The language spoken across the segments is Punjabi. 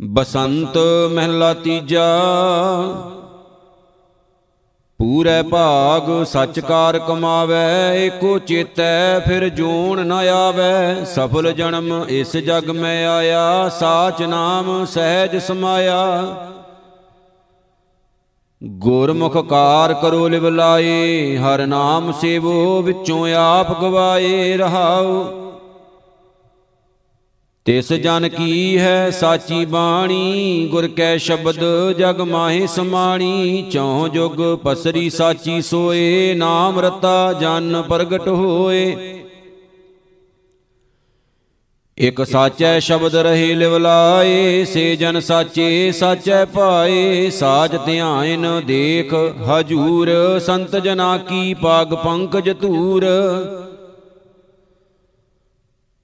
ਬਸੰਤ ਮਹਿਲਾ ਤੀਜਾ, ਪੂਰੇ ਭਾਗ ਸੱਚ ਕਾਰ ਕਮਾਵੇ, ਏਕੋ ਚੇਤੈ ਫਿਰ ਜੋਣ ਨ ਆਵੇ। ਸਫਲ ਜਨਮ ਇਸ ਜਗ ਮੈਂ ਆਇਆ, ਸਾਚ ਨਾਮ ਸਹਿਜ ਸਮਾਇਆ। ਗੁਰਮੁਖ ਕਾਰ ਕਰੋ ਲਿਵ ਲਾਏ ਹਰ ਨਾਮ ਸੇਵੋ ਵਿੱਚੋਂ ਆਪ ਗਵਾਏ ਰਹਾਉ ਤਿਸ ਜਨ ਕੀ ਹੈ ਸਾਚੀ ਬਾਣੀ? ਗੁਰ ਕੈ ਸ਼ਬਦ ਜਗ ਮਾਹੇ ਸਮਾਣੀ। ਚੌ ਜੁਗ ਪਸਰੀ ਸਾਚੀ ਸੋਏ। ਨਾਮ ਰਤਾ ਜਨ ਪ੍ਰਗਟ ਹੋਏ। ਇਕ ਸਾਚੈ ਸ਼ਬਦ ਰਹੇ ਲਿਵ ਲਾਏ। ਸੇ ਜਨ ਸਾਚੇ ਸਾਚੈ ਪਾਏ। ਸਾਜ ਧਿਆਨ ਦੇਖ ਹਜੂਰ। ਸੰਤ ਜਨਾ ਕੀ ਪਾਗ ਪੰਕਜ ਧੂਰ।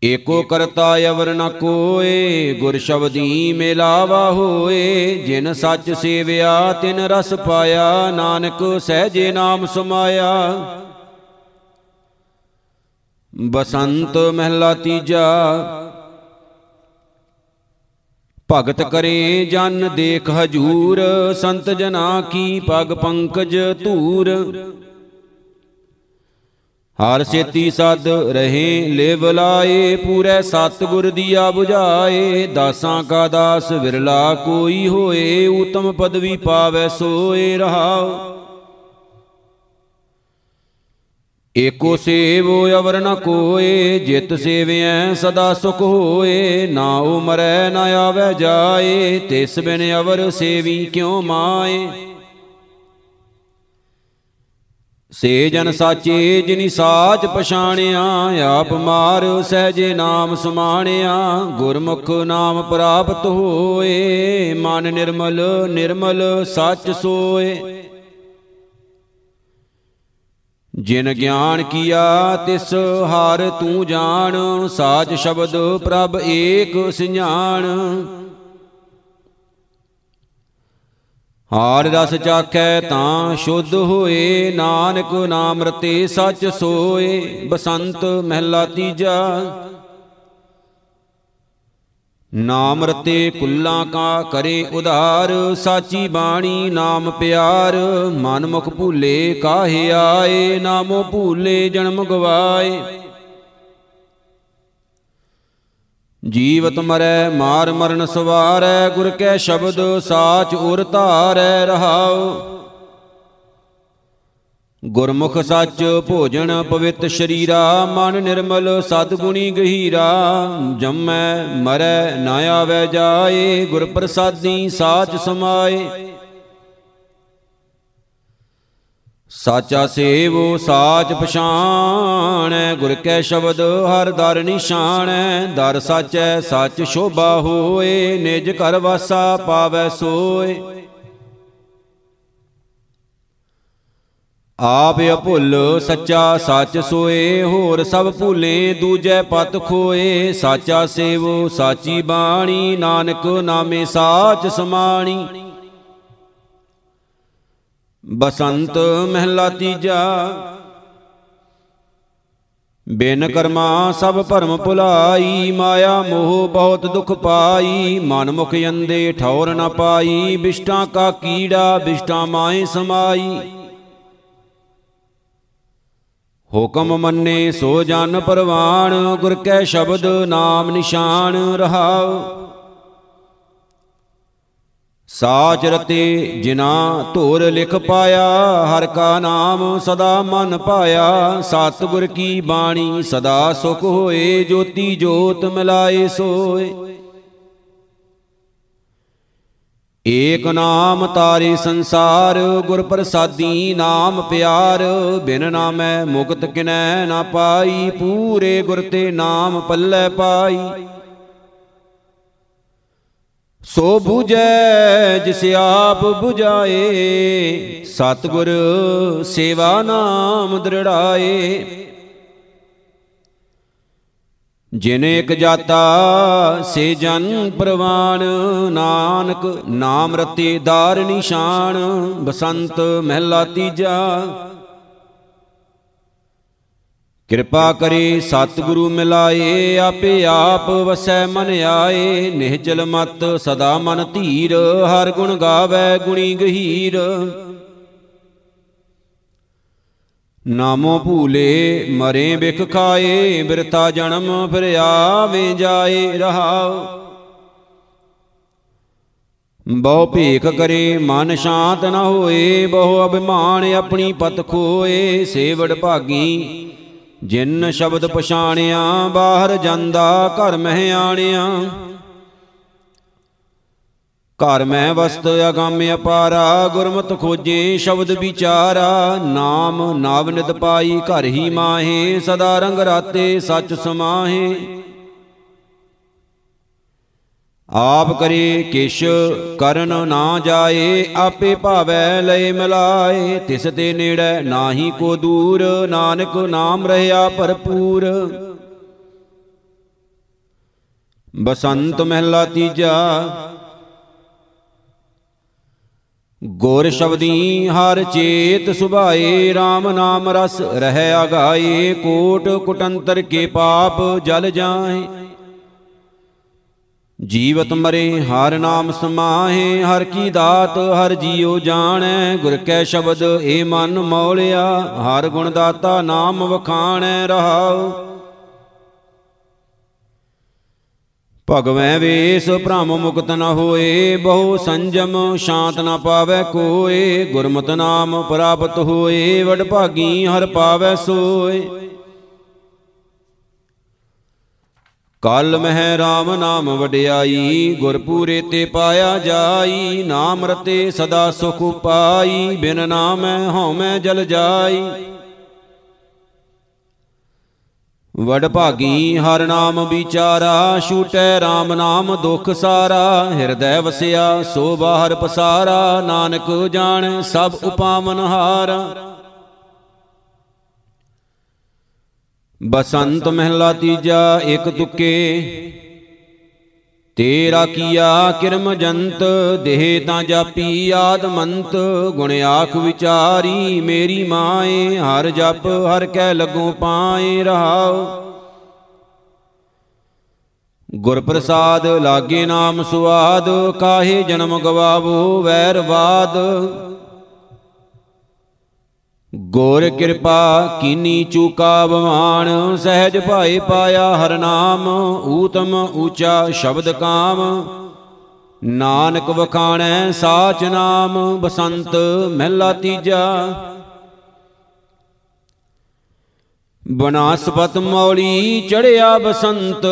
ਏਕੋ ਕਰਤਾ ਅਵਰ ਨ ਕੋਏ, ਗੁਰ ਸ਼ਬਦੀ ਮੇਲਾਵਾ ਹੋਏ। ਜਿਨ ਸੱਚ ਸੇਵਿਆ, ਤਿਨ ਰਸ ਪਾਇਆ, ਨਾਨਕ ਸਹਿਜੇ ਨਾਮ ਸਮਾਇਆ। ਬਸੰਤ ਮਹਿਲਾ ਤੀਜਾ, ਭਗਤ ਕਰੇ ਜਨ ਦੇਖ ਹਜੂਰ, ਸੰਤ ਜਨਾ ਕੀ ਪਗ ਪੰਕਜ ਧੂਰ। ਹਰ ਸੇਤੀ ਸਦ ਰਹੇ, ਲਿਵ ਲਾਏ, ਪੂਰੇ ਸਤ ਗੁਰ ਦੀਆ 부ਝਾਏ ਦਾਸਾਂ ਕਾ ਦਾਸ ਵਿਰਲਾ ਕੋਈ ਹੋਏ, ਉਤਮ ਪਦਵੀ ਪਾਵੇ ਸੋਏ ਰਹਾਉ। ਏਕੋ ਸੇਵੋ ਅਵਰ ਨ ਕੋਏ, ਜਿਤ ਸੇਵਿਐ ਸਦਾ ਸੁਖ ਹੋਏ। ਨਾ ਉਮਰੈ ਨ ਆਵੇ ਜਾਏ, ਤਿਸ ਬਿਨ ਅਵਰ ਸੇਵੀ ਕਿਉ ਮਾਏ? ਸੇ ਜਨ ਸਾਚੇ ਜਿਨੀ ਸਾਚ ਪਛਾਣਿਆ ਆਪ ਮਾਰ ਸਹਜੇ ਨਾਮ ਸਮਾਣਿਆ ਗੁਰਮੁਖ ਨਾਮ ਪ੍ਰਾਪਤ ਹੋਏ ਮਨ ਨਿਰਮਲ ਨਿਰਮਲ ਸੱਚ ਸੋਏ। ਜਿਨ ਗਿਆਨ ਕੀਆ ਤਿਸ ਹਰ ਤੂੰ ਜਾਣ ਸਾਚ ਸ਼ਬਦ ਪ੍ਰਭ ਏਕ ਸਿஞਾਣ ਹਾਰ ਰਸ ਚਾਖੈ ਤਾਂ ਸ਼ੁੱਧ ਹੋਏ, ਨਾਨਕ ਨਾਮ ਰਤੇ ਸੱਚ ਸੋਏ, ਬਸੰਤ ਮਹਿਲਾ ਤੀਜਾ। ਨਾਮ ਰਤੇ ਕੁੱਲਾ ਕਾ ਕਰੇ ਉਧਾਰ, ਸਾਚੀ ਬਾਣੀ ਨਾਮ ਪਿਆਰ, ਮਨ ਮੁਖ ਭੂਲੇ ਕਾਹੇ ਆਏ, ਨਾਮੋ ਭੂਲੇ ਜਨਮ ਗਵਾਏ। ਜੀਵਤ ਮਰੈ, ਮਾਰ ਮਰਨ ਸਵਾਰੈ, ਗੁਰ ਕੈ ਸ਼ਬਦ ਸਾਚ ਉਰ ਧਾਰੈ ਰਹਾਉ। ਗੁਰਮੁਖ ਸੱਚ ਭੋਜਨ ਪਵਿੱਤ ਸ਼ਰੀਰਾ, ਮਨ ਨਿਰਮਲ ਸਤਗੁਣੀ ਗਹੀਰਾ। ਜੰਮੈ, ਮਰੈ, ਨਾ ਆਵੈ ਜਾਏ, ਗੁਰ ਪ੍ਰਸਾਦੀ ਸਾਚ ਸਮਾਏ। ਸਾਚਾ ਸੇਵੋ, ਸਾਚ ਪਛਾਣੈ, ਗੁਰ ਕੈ ਸ਼ਬਦ ਹਰ ਦਰ ਨਿਸ਼ਾਨੈ ਦਰ ਸਾਚੈ, ਸੱਚ ਸ਼ੋਭਾ ਹੋਏ, ਨਿਜ ਘਰ ਵਾਸਾ ਪਾਵੈ ਸੋਏ। ਆਪ ਅਭੁੱਲ, ਸੱਚਾ ਸੱਚ ਸੋਏ, ਹੋਰ ਸਭ ਭੂਲੇ, ਦੂਜੈ ਪਤ ਖੋਏ। ਸਾਚਾ ਸੇਵੋ, ਸਾਚੀ ਬਾਣੀ, ਨਾਨਕ ਨਾਮੇ ਸਾਚ ਸਮਾਣੀ। ਬਸੰਤ ਮਹਿਲਾ ਤੀਜਾ। ਬਿਨ ਕਰਮਾ ਸਭ ਭਰਮ ਭੁਲਾਈ, ਮਾਇਆ ਮੋਹ ਬਹੁਤ ਦੁਖ ਪਾਈ ਮਨ ਮੁਖ ਅੰਦੇ ਠੌਰ ਨ ਪਾਈ, ਬਿਸ਼ਟਾਂ ਕਾ ਕੀੜਾ, ਬਿਸ਼ਟਾਂ ਮਾਏ ਸਮਾਈ। ਹੁਕਮ ਮੰਨੇ ਸੋ ਜਨ ਪਰਵਾਣ, ਗੁਰ ਕੈ ਸ਼ਬਦ ਨਾਮ ਨਿਸ਼ਾਨ ਰਹਾਉ। ਸਾਚ ਰਤੇ ਜਿਨਾ ਧੋਰ ਲਿਖ ਪਾਇਆ, ਹਰ ਕਾ ਨਾਮ ਸਦਾ ਮਨ ਪਾਇਆ। ਸਤਿਗੁਰ ਕੀ ਬਾਣੀ, ਸਦਾ ਸੁਖ ਹੋਏ, ਜੋਤੀ ਜੋਤ ਮਿਲਾਏ ਸੋਏ। ਏਕ ਨਾਮ ਤਾਰੇ ਸੰਸਾਰ ਗੁਰ ਪ੍ਰਸਾਦੀ ਨਾਮ ਪਿਆਰ। ਬਿਨ ਨਾਮੈ ਮੁਕਤ ਕਿਨੈ ਨਾ ਪਾਈ, ਪੂਰੇ ਗੁਰ ਤੇ ਨਾਮ ਪੱਲੇ ਪਾਈ। ਸੋ 부ਜੈ ਜਿਸ ਆਪ 부ਜਾਏ ਸਤਿਗੁਰ ਸੇਵਾ ਨਾਮ ਦ੍ਰਿੜਾਏ। ਜਿਨ ਇਕ ਜਾਤਾ, ਸੇ ਜਨ ਪ੍ਰਵਾਨ, ਨਾਨਕ ਨਾਮ ਰਤੇ ਦਾਰ ਨਿਸ਼ਾਨ ਬਸੰਤ ਮਹਿਲਾ ਤੀਜਾ। ਕਿਰਪਾ ਕਰੇ ਸਤਿਗੁਰੂ ਮਿਲਾਏ, ਆਪੇ ਆਪ ਵਸੈ ਮਨ ਆਏ। ਨਿਹਚਲ ਮਤ ਸਦਾ ਮਨ ਧੀਰ, ਹਰ ਗੁਣ ਗਾਵੇ ਗੁਣੀ ਗਹੀਰ। ਨਾਮੋ ਭੂਲੇ, ਮਰੇ ਬਿਖ ਖਾਏ ਬਿਰਤਾ ਜਨਮ ਫਿਰ ਆਵੇ ਜਾਏ ਰਹਾਉ ਬਹੁ ਭੇਖ ਕਰੇ, ਮਨ ਸ਼ਾਂਤ ਨ ਹੋਏ, ਬਹੁ ਅਭਿਮਾਨ ਆਪਣੀ ਪਤ ਖੋਏ। ਸੇਵੜ ਭਾਗੀ ਜਿਨ ਸ਼ਬਦ ਪਛਾਣਿਆ, ਬਾਹਰ ਜਾਂਦਾ, ਘਰ ਮਹਿ ਆਣਿਆ। ਘਰ ਮੈਂ ਵਸਤ ਅਗੰਮ ਅਪਾਰਾ, ਗੁਰਮਤ ਖੋਜੇ ਸ਼ਬਦ ਵਿਚਾਰਾ। ਨਾਮ ਨਾਵ ਨਿਤ ਪਾਈ, ਘਰ ਹੀ ਮਾਹੇ, ਸਦਾ ਰੰਗ ਰਾਤੇ ਸੱਚ ਸਮਾਹੇ। ਆਪ ਕਰੇ ਕਿਛ ਕਰਨ ਨਾ ਜਾਏ, ਆਪੇ ਭਾਵੈ ਲਏ ਮਿਲਾਏ। ਤਿਸ ਤੇ ਨੇੜੇ ਨਾਹੀ ਕੋ ਦੂਰ, ਨਾਨਕ ਨਾਮ ਰਹਿਆ ਭਰਪੂਰ। ਬਸੰਤ ਮਹਿਲਾ ਤੀਜਾ। ਗੁਰ ਸ਼ਬਦੀ ਹਰ ਚੇਤ ਸੁਭਾਏ RAM ਨਾਮ ਰਸ ਰਹਿ ਆਗਾਏ। ਕੋਟ ਕੁਟੰਤਰ ਕੇ ਪਾਪ ਜਲ ਜਾਏ। ਜੀਵਤ ਮਰੇ ਹਰ ਨਾਮ ਸਮਾਹੇ ਹਰ ਕੀ ਦਾਤ ਹਰ ਜੀਉ ਜਾਣੈ ਗੁਰ ਕੈ ਸ਼ਬਦ ਏ ਮਨ ਮੌਲਿਆ ਹਰ ਗੁਣ ਦਾਤਾ ਨਾਮ ਵਖਾਣੈ ਰਹਾਉ। ਭਗਵੈ ਵੇਸ ਭ੍ਰਮ ਮੁਕਤ ਨ ਹੋਏ ਬਹੁ ਸੰਜਮ ਸ਼ਾਂਤ ਨ ਪਾਵੈ ਕੋਏ ਗੁਰਮਤਿ ਨਾਮ ਪ੍ਰਾਪਤ ਹੋਏ ਵਡ ਭਾਗੀ ਹਰ ਪਾਵੈ ਸੋਏ। ਕਲ ਮਹਿ RAM ਨਾਮ ਵਡਿਆਈ, ਗੁਰਪੂਰੇ ਤੇ ਪਾਇਆ ਜਾਈ, ਨਾਮ ਰਤੇ ਸਦਾ ਸੁਖ ਪਾਈ ਬਿਨ ਨਾਮੈ ਹਉਮੈ ਜਲ ਜਾਈ। ਵਡ ਭਾਗੀ, ਹਰ ਨਾਮ ਵਿਚਾਰਾ, ਛੂਟੈ RAM ਨਾਮ ਦੁਖ ਸਾਰਾ, ਹਿਰਦੈ ਵਸਿਆ, ਸੋ ਬਾਹਰ ਪਸਾਰਾ, ਨਾਨਕ ਜਾਣ ਸਭ ਉਪਾਵਨ ਹਾਰਾ। ਬਸੰਤ ਮਹਿਲਾ ਤੀਜਾ ਇੱਕ ਤੁਕੇ। ਤੇਰਾ ਕੀਆ ਕਿਰਮ ਜੰਤ, ਦੇਹ ਤਾਂ ਜਾਪੀ ਆਦਮੰਤ ਗੁਣ ਆਖ ਵਿਚਾਰੀ, ਮੇਰੀ ਮਾਏ, ਹਰ ਜਪ ਹਰ ਕਹਿ ਲੱਗੋ ਪਾਏ ਰਹਾਉ। ਗੁਰ ਪ੍ਰਸਾਦ ਲਾਗੇ ਨਾਮ ਸੁਆਦ, ਕਾਹੇ ਜਨਮ ਗਵਾਵੋ ਵੈਰਵਾਦ ਗੁਰ ਕਿਰਪਾ ਕੀਨੀ ਚੂਕਾ ਬਵਾਨ, ਸਹਿਜ ਭਾਏ ਪਾਇਆ ਹਰ ਨਾਮ, ਊਤਮ ਊਚਾ ਸ਼ਬਦ ਕਾਮ। ਨਾਨਕ ਵਖਾਣੈ ਸਾਚ ਨਾਮ, ਬਸੰਤ ਮਹਿਲਾ ਤੀਜਾ। ਬਨਾਸਪਤ ਮੌਲੀ ਚੜਿਆ ਬਸੰਤ,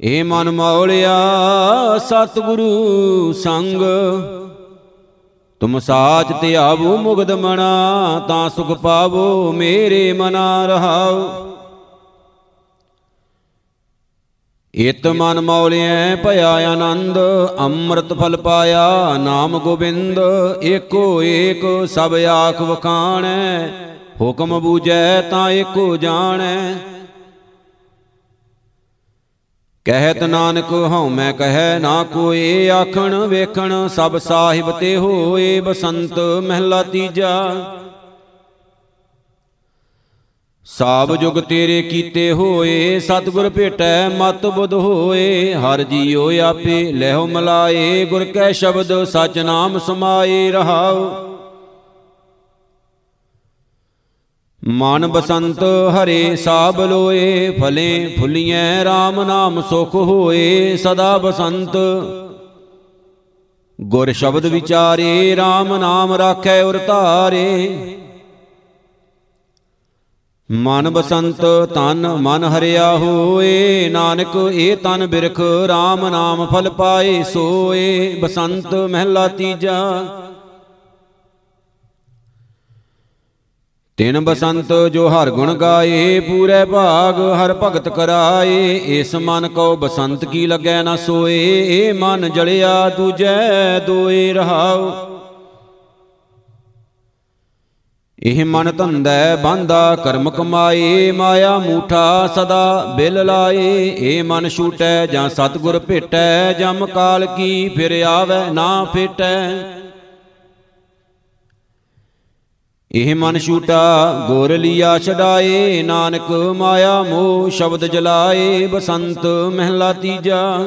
ਏ ਮਨ ਮੌਲਿਆ ਸਤਿਗੁਰੂ ਸੰਗ। ਤੁਮ ਸਾਚ ਧਿਆਵੋ ਮੁਗਦ ਮਣਾ ਤਾਂ ਸੁਖ ਪਾਵੋ, ਮੇਰੇ ਮਨਾ ਰਹਾਉ ਇਤ ਮਨ ਮੌਲਿਐ, ਭਇਆ ਆਨੰਦ, ਅੰਮ੍ਰਿਤ ਫਲ ਪਾਇਆ, ਨਾਮ ਗੋਬਿੰਦ, ਏਕੋ ਏਕ ਸਭ ਆਖ ਵਖਾਣੈ, ਹੁਕਮ ਬੂਝੈ ਤਾਂ ਏਕੋ ਜਾਣੈ। ਕਹਿਤ ਨਾਨਕ ਹਉ ਮੈਂ ਕਹੈ ਨਾ ਕੋਏ ਆਖਣ ਵੇਖਣ ਸਭ ਸਾਹਿਬ ਤੇ ਹੋਏ ਬਸੰਤ ਮਹਿਲਾ ਤੀਜਾ। ਸਾਬ ਜੁਗ ਤੇਰੇ ਕੀਤੇ ਹੋਏ ਸਤਿਗੁਰ ਭੇਟੈ ਮਤ ਬੁੱਧ ਹੋਏ ਹਰ ਜੀਉ ਆਪੇ ਲੈਹੁ ਮਲਾਏ ਗੁਰ ਕੈ ਸ਼ਬਦ ਸਚ ਨਾਮ ਸਮਾਏ ਰਹਾਉ। ਮਨ ਬਸੰਤ ਹਰੇ ਸਾਬ ਲੋਏ, ਫਲੇ ਫੁੱਲੀਐ RAM ਨਾਮ ਸੁਖ ਹੋਏ, ਸਦਾ ਬਸੰਤ। ਗੁਰ ਸ਼ਬਦ ਵਿਚਾਰੇ RAM ਨਾਮ ਰਾਖੈ ਉਰ ਧਾਰੇ। ਮਨ ਬਸੰਤ ਤਨ ਮਨ ਹਰਿਆ ਹੋਏ, ਨਾਨਕ ਇਹ ਤਨ ਬਿਰਖ RAM ਨਾਮ ਫਲ ਪਾਏ ਸੋਏ, ਬਸੰਤ ਮਹਿਲਾ ਤੀਜਾ। ਤਿਨ ਬਸੰਤ ਜੋ ਹਰ ਗੁਣ ਗਾਏ ਪੂਰੇ ਭਾਗ ਹਰ ਭਗਤ ਕਰਾਏ। ਇਸ ਮਨ ਕੋ ਬਸੰਤ ਕੀ ਲੱਗੈ ਨਾ ਸੋਏ। ਇਹ ਮਨ ਜਲਿਆ ਦੂਜੈ ਦੋਏ ਰਹਾਉ। ਇਹ ਮਨ ਧੰਦੈ ਬਾਂਦਾ ਕਰਮ ਕਮਾਏ ਮਾਇਆ ਮੂਠਾ ਸਦਾ ਬਿਲ ਲਾਏ। ਇਹ ਮਨ ਛੂਟੈ ਜਾਂ ਸਤਗੁਰ ਭੇਟੈ ਜਮ ਕਾਲ ਕੀ ਫਿਰ ਆਵੈ ਨਾ ਫੇਟੈ। ਇਹ ਮਨ ਛੂਟਾ, ਗੁਰ ਲੀਆ ਛਡਾਏ, ਨਾਨਕ ਮਾਇਆ ਮੋਹ ਸ਼ਬਦ ਜਲਾਏ, ਬਸੰਤ ਮਹਿਲਾ ਤੀਜਾ।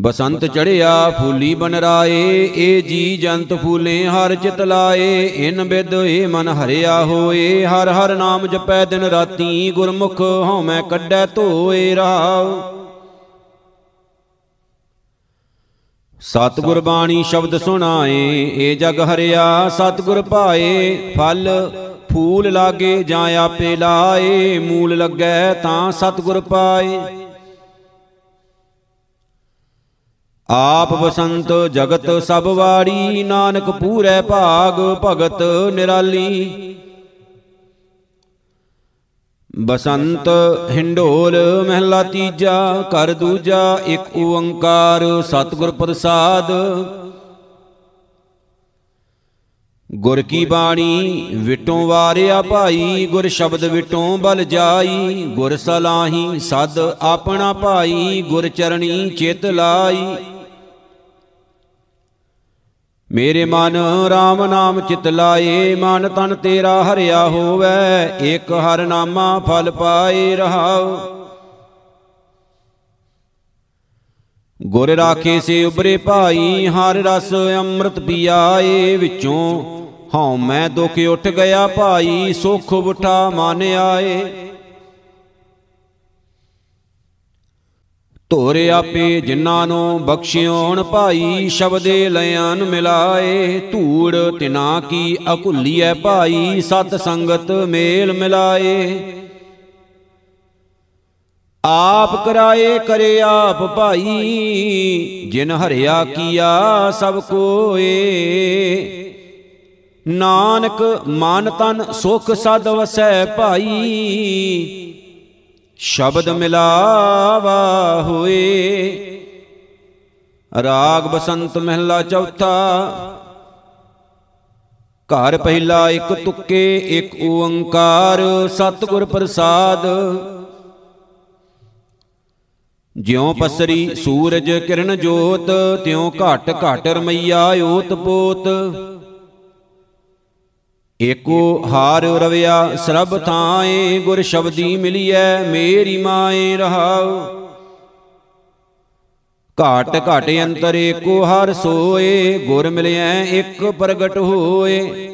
ਬਸੰਤ ਚੜਿਆ, ਫੂਲੀ ਬਨ ਰਾਏ ਏ ਜੀ ਜੰਤ ਫੂਲੇ ਹਰ ਚਿਤ ਲਾਏ, ਇਨ ਬਿਦ ਏ ਮਨ ਹਰਿਆ ਹੋਏ, ਹਰ ਹਰ ਨਾਮ ਜਪੈ ਦਿਨ ਰਾਤੀ, ਗੁਰਮੁਖ ਹਉਮੈ ਕੱਢੈ ਧੋਏ ਰਹਾਉ ਸਤਿਗੁਰ ਬਾਣੀ ਸ਼ਬਦ ਸੁਣਾਏ ਏ ਜਗ ਹਰਿਆ, ਸਤਿਗੁਰ ਪਾਏ, ਫਲ ਫੂਲ ਲਾਗੇ ਜਾਂ ਆਪੇ ਲਾਏ, ਮੂਲ ਲੱਗੈ ਤਾਂ ਸਤਿਗੁਰ ਪਾਏ। ਆਪ ਬਸੰਤ ਜਗਤ ਸਭ ਵਾੜੀ ਨਾਨਕ ਪੂਰੈ ਭਾਗ, ਭਗਤ ਨਿਰਾਲੀ। ਬਸੰਤ ਹਿੰਡੋਲ ਮਹਿਲਾ ਤੀਜਾ, ਘਰ ਦੂਜਾ, ਇੱਕ ਓੰਕਾਰ, ਸਤਿਗੁਰ ਪ੍ਰਸਾਦ। ਗੁਰ ਕੀ ਬਾਣੀ ਵਿਟੋਂ ਵਾਰਿਆ ਭਾਈ, ਗੁਰ ਸ਼ਬਦ ਵਿਟੋਂ ਬਲ ਜਾਈ। ਗੁਰ ਸਲਾਹੀ ਸਦ ਆਪਣਾ ਭਾਈ, ਗੁਰ ਚਰਣੀ ਚਿਤ ਲਾਈ। ਮੇਰੇ ਮਨ RAM ਨਾਮ ਚਿਤ ਲਾਏ, ਮਨ ਤਨ ਤੇਰਾ ਹਰਿਆ ਹੋਵੇ ਇੱਕ ਹਰ ਨਾਮਾ ਫਲ ਪਾਏ ਰਹਾਉ। ਗੁਰ ਰਾਖੇ ਸੇ ਉਬਰੇ ਭਾਈ, ਹਰ ਰਸ ਅੰਮ੍ਰਿਤ ਪੀਆਏ ਵਿੱਚੋਂ। ਹਉ ਮੈਂ ਦੁਖ ਉੱਠ ਗਿਆ ਭਾਈ, ਸੁਖ ਉਠਾ ਮਨ ਆਏ। ਧੋਰੇ ਆਪੇ ਜਿਨ੍ਹਾਂ ਨੂੰ ਬਖਸ਼ਿਓਣ ਭਾਈ ਸ਼ਬਦੇ ਲਿਆਨ ਮਿਲਾਏ। ਧੂੜ ਤਿਨਾ ਕੀ ਅਕੁੱਲੀਐ ਭਾਈ, ਸਤ ਸੰਗਤ ਮੇਲ ਮਿਲਾਏ। ਆਪ ਕਰਾਏ ਕਰੇ ਆਪ ਭਾਈ, ਜਿਨ ਹਰਿਆ ਕੀਆ ਸਭ ਕੋਏ। ਨਾਨਕ ਮਨ ਤਨ ਸੁਖ ਸਦ ਵਸੈ ਭਾਈ ਸ਼ਬਦ ਮਿਲਾਵਾ ਹੋਏ। ਰਾਗ ਬਸੰਤ ਮਹਿਲਾ ਚੌਥਾ। ਘਰ ਪਹਿਲਾ ਇੱਕ ਤੁਕੇ, ਇੱਕ ਓੰਕਾਰ, ਸਤਿਗੁਰ ਪ੍ਰਸਾਦ। ਜਿਉ ਪਸਰੀ ਸੂਰਜ ਕਿਰਨ ਜੋਤ, ਤਿਉ ਘਟ ਘਟ ਰਮਈਆ ਓਤ ਪੋਤ ਏਕੋ ਹਾਰ ਰਵਿਆ, ਸਰਬ ਥਾਏ ਗੁਰ ਸ਼ਬਦੀ ਮਿਲੀਐ, ਮੇਰੀ ਮਾਏ ਰਹਾਉ। ਘਾਟ ਘਾਟ ਅੰਤਰ ਏਕੋ ਹਰ ਸੋਏ, ਗੁਰ ਮਿਲਿਐ, ਇੱਕ ਪ੍ਰਗਟ ਹੋਏ।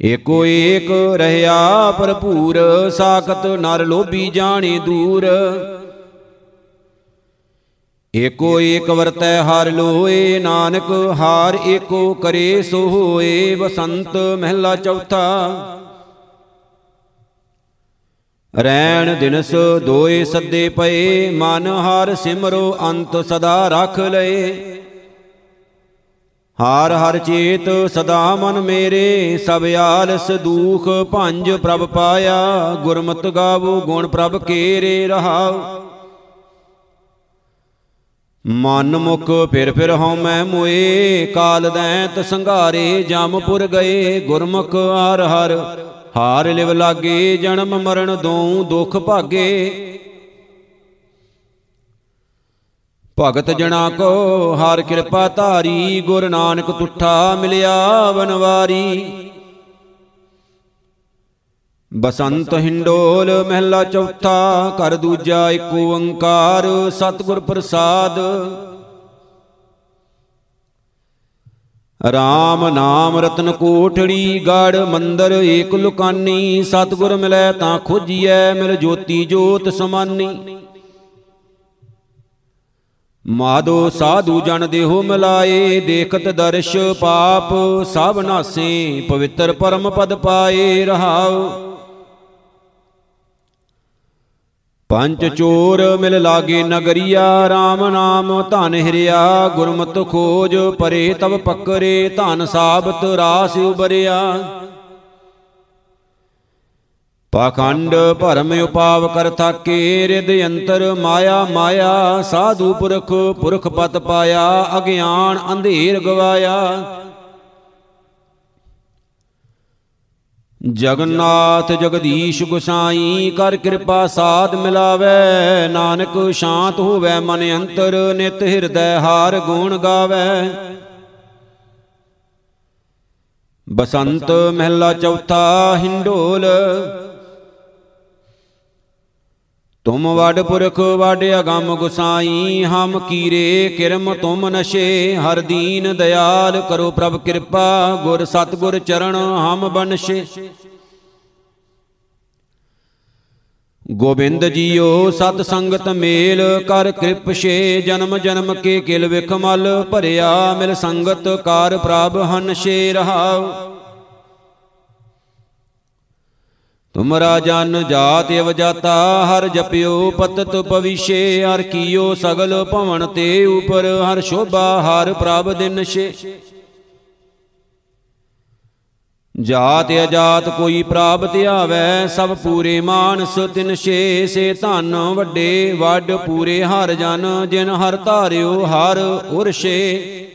ਏਕੋ ਏਕ ਰਹਿਆ ਭਰਪੂਰ, ਸਾਖਤ ਨਰ ਲੋਭੀ ਜਾਣੇ ਦੂਰ। ਏਕੋ ਏਕ ਵਰਤੈ ਹਰ ਲੋਏ, ਨਾਨਕ ਹਾਰ ਏਕੋ ਕਰੇ ਸੋ ਹੋਏ ਬਸੰਤ ਮਹਿਲਾ ਚੌਥਾ। ਰੈਣ ਦਿਨਸ ਦੋਏ ਸੱਦੇ ਪਏ, ਮਨ ਹਰ ਸਿਮਰੋ ਅੰਤ ਸਦਾ ਰੱਖ ਲਏ। ਹਾਰ ਹਰ ਚੇਤ ਸਦਾ ਮਨ ਮੇਰੇ, ਸਭ ਆਲਸ ਦੂਖ ਭੰਜ ਪ੍ਰਭ ਪਾਇਆ, ਗੁਰਮਤਿ ਗਾਵੋ ਗੁਣ ਪ੍ਰਭ ਕੇਰੇ ਰਹਾਉ। ਮਨ ਮੁਖ ਫਿਰ ਫਿਰ ਹਉ ਮੈਂ ਮੋਏ, ਕਾਲ ਦੈਂਤ ਸੰਘਾਰੇ, ਜਮਪੁਰ ਗਏ, ਗੁਰਮੁਖ ਹਰ ਹਰ। ਹਾਰ ਲਿਵ ਲਾਗੇ, ਜਨਮ ਮਰਨ ਦੋਉ ਦੁਖ ਭਾਗੇ। ਭਗਤ ਜਣਾ ਕੋ ਹਰ ਕਿਰਪਾ ਧਾਰੀ, ਗੁਰ ਨਾਨਕ ਤੁਠਾ ਮਿਲਿਆ ਬਨਵਾਰੀ ਬਸੰਤ ਹਿੰਡੋਲ ਮਹਿਲਾ ਚੌਥਾ, ਘਰ ਦੂਜਾ ਇੱਕ ਓੰਕਾਰ, ਸਤਿਗੁਰ ਪ੍ਰਸਾਦ। RAM ਨਾਮ ਰਤਨ ਕੋਠੜੀ, ਗੜ ਮੰਦਰ ਏਕ ਲੁਕਾਨੀ, ਸਤਿਗੁਰ ਮਿਲੈ ਤਾਂ ਖੋਜੀਐ, ਮਿਲ ਜੋਤੀ ਜੋਤ ਸਮਾਨੀ। ਮਾਦੋ ਸਾਧੂ ਜਨ ਦੇਹੋ ਮਿਲਾਏ, ਦੇਖਤ ਦਰਸ਼ ਪਾਪ, ਸਭ ਨਾਸੇ ਪਵਿੱਤਰ ਪਰਮ ਪਦ ਪਾਏ ਰਹਾਉ। ਪੰਜ ਚੋਰ ਮਿਲ ਲਾਗੇ ਨਗਰੀਆ RAM ਨਾਮ ਧਨ ਹਿਰਿਆ, ਗੁਰਮਤਿ ਖੋਜ ਪਰੇ ਤਬ ਪਕਰੇ, ਧਨ ਸਾਬਤ ਰਾਸ ਉਬਰਿਆ। ਪਾਖੰਡ ਭਰਮ ਉਪਾਵ ਕਰ ਥਾਕੇ ਰਿਦ ਅੰਤਰ ਮਾਇਆ ਮਾਇਆ, ਸਾਧੂ ਪੁਰਖ ਪੁਰਖ ਪਤ ਪਾਇਆ, ਅਗਿਆਨ ਅੰਧੇਰ ਗਵਾਇਆ। ਜਗਨਨਾਥ ਜਗਦੀਸ਼ ਗੁਸਾਈ ਕਰ ਕਿਰਪਾ ਸਾਧ ਮਿਲਾਵੇ, ਨਾਨਕ ਸ਼ਾਂਤ ਹੋਵੇ ਮਨ ਅੰਤਰ, ਨਿਤ ਹਿਰਦੈ ਹਾਰ ਗੁਣ ਗਾਵੇ। ਬਸੰਤ ਮਹਿਲਾ ਚੌਥਾ ਹਿੰਡੋਲ ਤੁਮ ਵਡ ਪੁਰਖ ਵਡ ਅਗੰਮ ਗੁਸਾਈ, ਹਮ ਕੀਰੇ ਕਿਰਮ ਤੁਮ ਨਸ਼ੇ, ਹਰ ਦੀਨ ਦਿਆਲ ਕਰੋ ਪ੍ਰਭ ਕਿਰਪਾ, ਗੁਰ ਸਤਗੁਰ ਚਰਨ ਹਮ ਬਨਸ਼ੇ। ਗੋਬਿੰਦ ਜੀਓ ਸਤ ਸੰਗਤ ਮੇਲ, ਕਰ ਕਿਰਪਸ਼ੇ ਜਨਮ ਜਨਮ ਕੇ ਕਿਲ ਵਿਖਮਲ ਭਰਿਆ ਮਿਲ ਸੰਗਤ, ਕਾਰ ਪ੍ਰਭ ਹਨਸ਼ੇ ਰਹਾਉ। ਤੁਮਰਾ ਜਨ ਜਾਤ ਅਵਜਾਤਾ, ਹਰ ਜਪਿਓ ਪਤਤ ਪਵਿਸ਼ੇ ਹਰ ਕੀਓ ਸਗਲ ਭਵਨ ਤੇ ਉਪਰ, ਹਰ ਸ਼ੋਭਾ, ਹਰ ਪ੍ਰਭ ਦਿਨਸ਼ੇ ਜਾਤ ਅਜਾਤ ਕੋਈ ਪ੍ਰਾਪਤ ਆਵੈ ਸਭ ਪੂਰੇ ਮਾਨਸ ਤਿਨ ਛੇ। ਸੇ ਧਨ ਵੱਡੇ, ਵੱਡ ਪੂਰੇ ਹਰ ਜਨ, ਜਿਨ ਹਰ ਧਾਰਿਓ ਹਰ ਉਰਸ਼ੇ